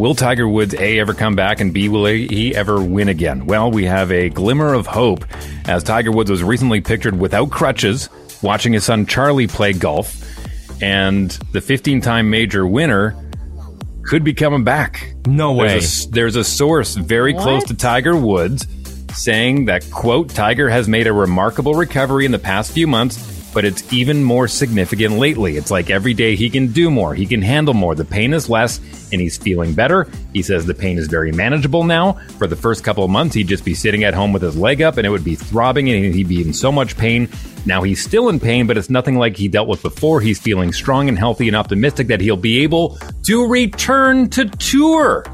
will Tiger Woods a ever come back, and b will he ever win again? Well, we have a glimmer of hope as Tiger Woods was recently pictured without crutches, watching his son Charlie play golf, and the 15-time major winner could be coming back. No way. There's a, there's a source very close to Tiger Woods saying that, quote, Tiger has made a remarkable recovery in the past few months, but it's even more significant lately. It's like every day he can do more, he can handle more. The pain is less, and he's feeling better. He says the pain is very manageable now. For the first couple of months, he'd just be sitting at home with his leg up, and it would be throbbing, and he'd be in so much pain. Now he's still in pain, but it's nothing like he dealt with before. He's feeling strong and healthy and optimistic that he'll be able to return to tour.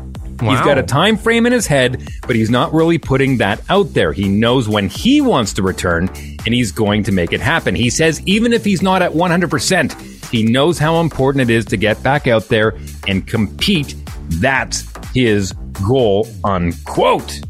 He's Wow. got a time frame in his head, but he's not really putting that out there. He knows when he wants to return, and he's going to make it happen. He says even if he's not at 100%, he knows how important it is to get back out there and compete. That's his goal, unquote.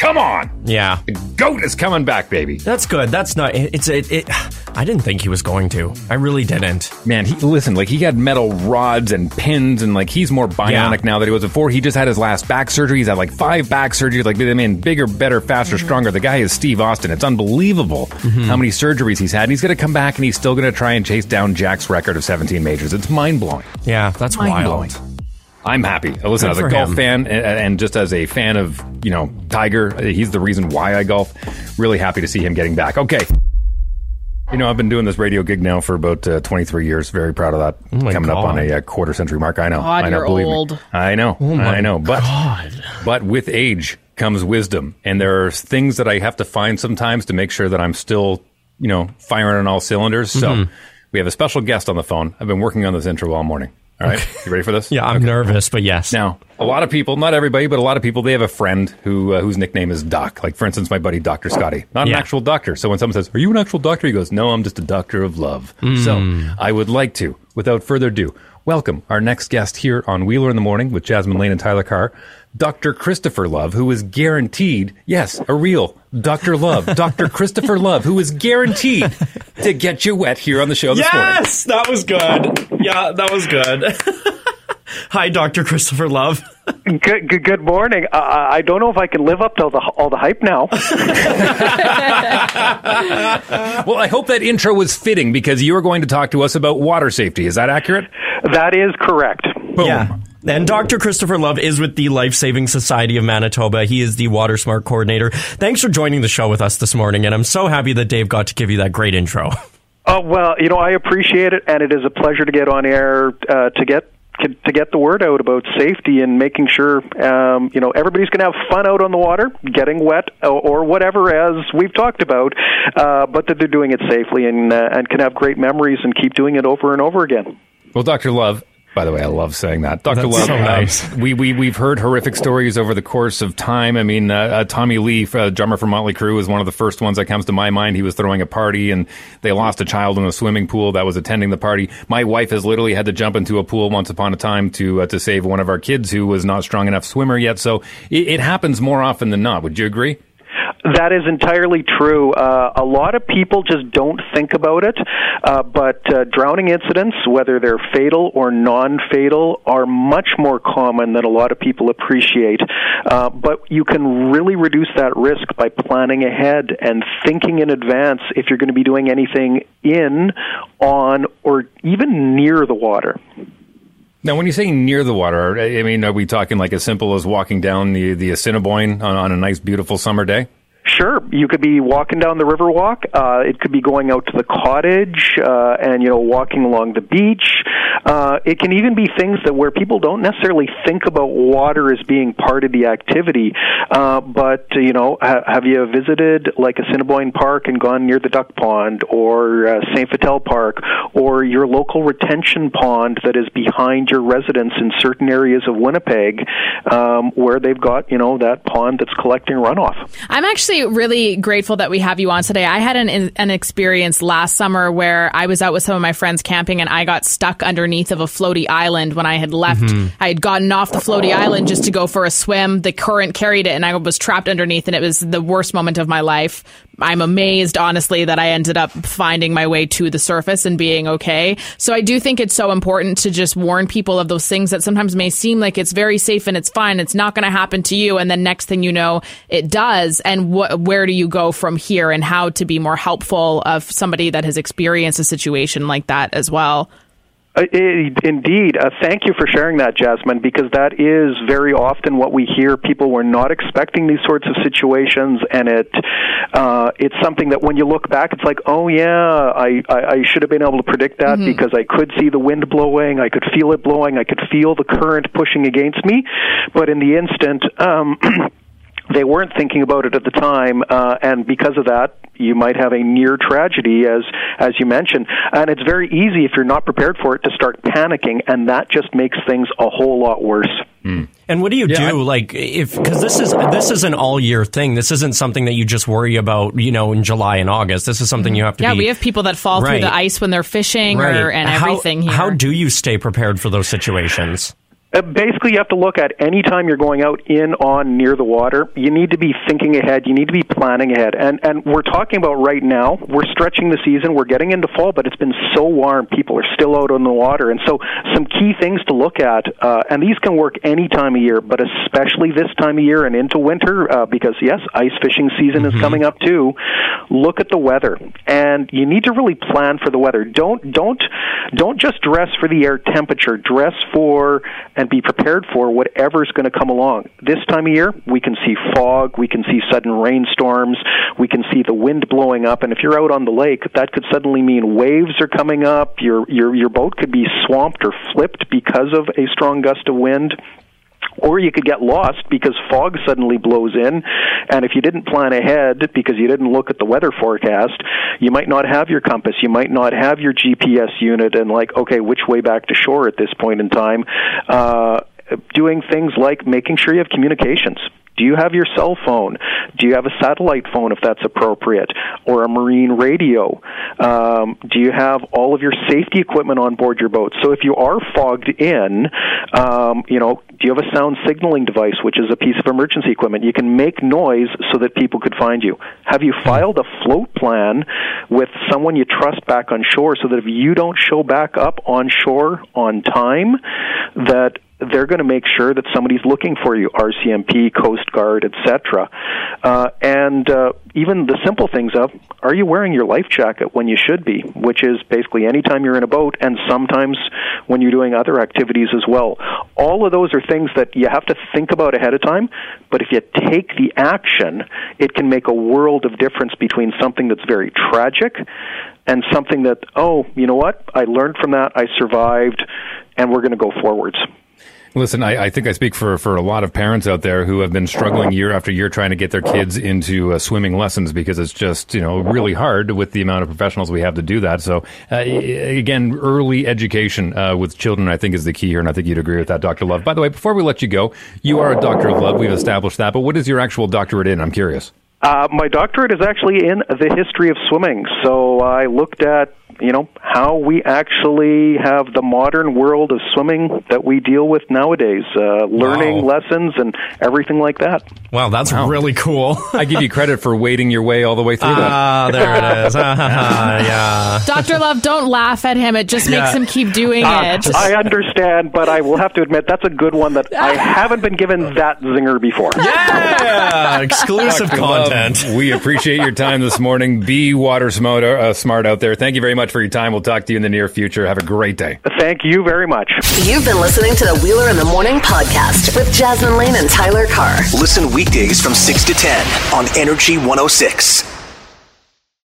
Come on. Yeah. The GOAT is coming back, baby. That's good. That's not. It's it, it. I didn't think he was going to. I really didn't. Man, he listen, like he had metal rods and pins, and like he's more bionic Yeah. now than he was before. He just had his last back surgery. He's had like five back surgeries. Like I mean, bigger, better, faster, mm-hmm. stronger. The guy is Steve Austin. It's unbelievable mm-hmm. how many surgeries he's had. And he's going to come back and he's still going to try and chase down Jack's record of 17 majors. It's mind blowing. Yeah, that's Mind wild. blowing. I'm happy. Listen, Good as a golf him. fan and, and just as a fan of, you know, Tiger, he's the reason why I golf. Really happy to see him getting back. Okay. You know, I've been doing this radio gig now for about uh, 23 years. Very proud of that. my Coming up on God. a, uh quarter century mark. I know. God, I know. you're believe me. old. I know. Oh my I know. But but with age comes wisdom, and there are things that I have to find sometimes to make sure that I'm still, you know, firing on all cylinders. So Mhm. we have a special guest on the phone. I've been working on this intro all morning. All right, you ready for this? Yeah, I'm nervous, but yes. Now, a lot of people, not everybody, but a lot of people, they have a friend who uh, whose nickname is Doc. Like, for instance, my buddy Dr. Scotty. Not an actual doctor. So when someone says, Are you an actual doctor? He goes, No, I'm just a doctor of love. Mm. So I would like to, without further ado, welcome our next guest here on Wheeler in the Morning with Jasmine Lane and Tyler Carr, Dr. Christopher Love, who is guaranteed, yes, a real Dr. Love, Dr. Christopher Love, who is guaranteed to get you wet here on the show this morning. Yes, that was good. Yeah, that was good. Hi, Dr. Christopher Love. Good, good, good morning. Uh, I don't know if I can live up to all the, all the hype now. Well, I hope that intro was fitting because you are going to talk to us about water safety. Is that accurate? That is correct. Yeah. And Dr. Christopher Love is with the Life Saving Society of Manitoba. He is the Water Smart Coordinator. Thanks for joining the show with us this morning, and I'm so happy that Dave got to give you that great intro. Uh, well, you know, I appreciate it, and it is a pleasure to get on air uh, to get to get the word out about safety and making sure um, you know everybody's going to have fun out on the water, getting wet or, or whatever, as we've talked about, uh, but that they're doing it safely and uh, and can have great memories and keep doing it over and over again. Well, Dr. Love, by the way, I love saying that. Dr. Love, so um, nice. we, we, we've heard horrific stories over the course of time. I mean, uh, uh, Tommy Lee, uh, drummer from Motley Crue, is one of the first ones that comes to my mind. He was throwing a party and they lost a child in a swimming pool that was attending the party. My wife has literally had to jump into a pool once upon a time to, uh, to save one of our kids who was not strong enough swimmer yet. So it, it happens more often than not. Would you agree? That is entirely true. Uh, a lot of people just don't think about it, uh, but uh, drowning incidents, whether they're fatal or non-fatal, are much more common than a lot of people appreciate. Uh, but you can really reduce that risk by planning ahead and thinking in advance if you're going to be doing anything in, on, or even near the water. Now, when you say near the water, I I mean, are we talking like as simple as walking down the, the Assiniboine on, on a nice, beautiful summer day? Sure, you could be walking down the Riverwalk. Uh, it could be going out to the cottage uh, and you know walking along the beach. Uh, it can even be things that where people don't necessarily think about water as being part of the activity. Uh, but you know, ha- have you visited like Assiniboine Park and gone near the duck pond, or uh, Saint Vital Park, or your local retention pond that is behind your residence in certain areas of Winnipeg, um, where they've got you know that pond that's collecting runoff. I'm actually really grateful that we have you on today. I had an an experience last summer where I was out with some of my friends camping and I got stuck underneath of a floaty island when I had left. Mhm. I had gotten off the floaty island just to go for a swim. The current carried it and I was trapped underneath and it was the worst moment of my life. I'm amazed, honestly, that I ended up finding my way to the surface and being okay. So I do think it's so important to just warn people of those things that sometimes may seem like it's very safe and it's fine. It's not going to happen to you. And then next thing you know, it does. And wh- where do you go from here and how to be more helpful of somebody that has experienced a situation like that as well? Uh, i- indeed. Uh, thank you for sharing that, Jasmine, because that is very often what we hear. People were not expecting these sorts of situations, and it uh, it's something that when you look back, it's like, oh yeah, I, I, I should have been able to predict that Mhm. because I could see the wind blowing, I could feel it blowing, I could feel the current pushing against me. But in the instant, um, they weren't thinking about it at the time, uh, and because of that, you might have a near tragedy, as as you mentioned. And it's very easy if you're not prepared for it to start panicking, and that just makes things a whole lot worse. And what do you do, like, if because this is this is an all year thing. This isn't something that you just worry about, you know, in July and August. This is something you have to Yeah, be. we have people that fall through the ice when they're fishing or, Right. and How- everything here. How do you stay prepared for those situations? Uh, basically, you have to look at any time you're going out in, on, near the water. You need to be thinking ahead. You need to be planning ahead. And and we're talking about right now. We're stretching the season. We're getting into fall, but it's been so warm. People are still out on the water, and so some key things to look at. Uh, and these can work any time of year, but especially this time of year and into winter, uh, because yes, ice fishing season is coming up too. Look at the weather, and you need to really plan for the weather. Don't don't don't just dress for the air temperature. Dress for and be prepared for whatever's going to come along. This time of year, we can see fog, we can see sudden rainstorms, we can see the wind blowing up, and if you're out on the lake, that could suddenly mean waves are coming up. Your your your boat could be swamped or flipped because of a strong gust of wind or you could get lost because fog suddenly blows in. And if you didn't plan ahead because you didn't look at the weather forecast you might not have your compass. You might not have your gps unit and like okay which way back to shore at this point in time? Uh doing things like making sure you have communications do you have your cell phone? Do you have a satellite phone if that's appropriate, or a marine radio? Um, do you have all of your safety equipment on board your boat? So if you are fogged in, um, you know, do you have a sound signaling device, which is a piece of emergency equipment? You can make noise so that people could find you. Have you filed a float plan with someone you trust back on shore so that if you don't show back up on shore on time, that they're going to make sure that somebody's looking for you RCMP, Coast Guard, etc. Uh, and uh, even the simple things of are you wearing your life jacket when you should be, which is basically anytime you're in a boat and sometimes when you're doing other activities as well. All of those are things that you have to think about ahead of time, but if you take the action, it can make a world of difference between something that's very tragic and something that, oh, you know what? I learned from that, I survived, and we're going to go forwards. Listen, I, I think I speak for, for a lot of parents out there who have been struggling year after year trying to get their kids into uh, swimming lessons because it's just you know really hard with the amount of professionals we have to do that. So uh, again, early education uh, with children I think is the key here, and I think you'd agree with that, Doctor Love. By the way, before we let you go, you are a doctor of love. We've established that, but what is your actual doctorate in? I'm curious. Uh, my doctorate is actually in the history of swimming. So I looked at, you know, how we actually have the modern world of swimming that we deal with nowadays, uh, learning lessons and everything like that. Wow, that's really cool. I give you credit for wading your way all the way through that. Ah, there it is. yeah. Dr. Love, don't laugh at him. It just makes Yeah. him keep doing Uh, it. I understand, but I will have to admit that's a good one that I haven't been given that zinger before. Yeah, exclusive Dr. Love, content. we appreciate your time this morning. Be water smart, uh, smart out there. Thank you very much for your time. We'll talk to you in the near future. Have a great day. Thank you very much. You've been listening to the Wheeler in the Morning podcast with Jasmine Lane and Tyler Carr. Listen weekdays from 6 to 10 on Energy 106.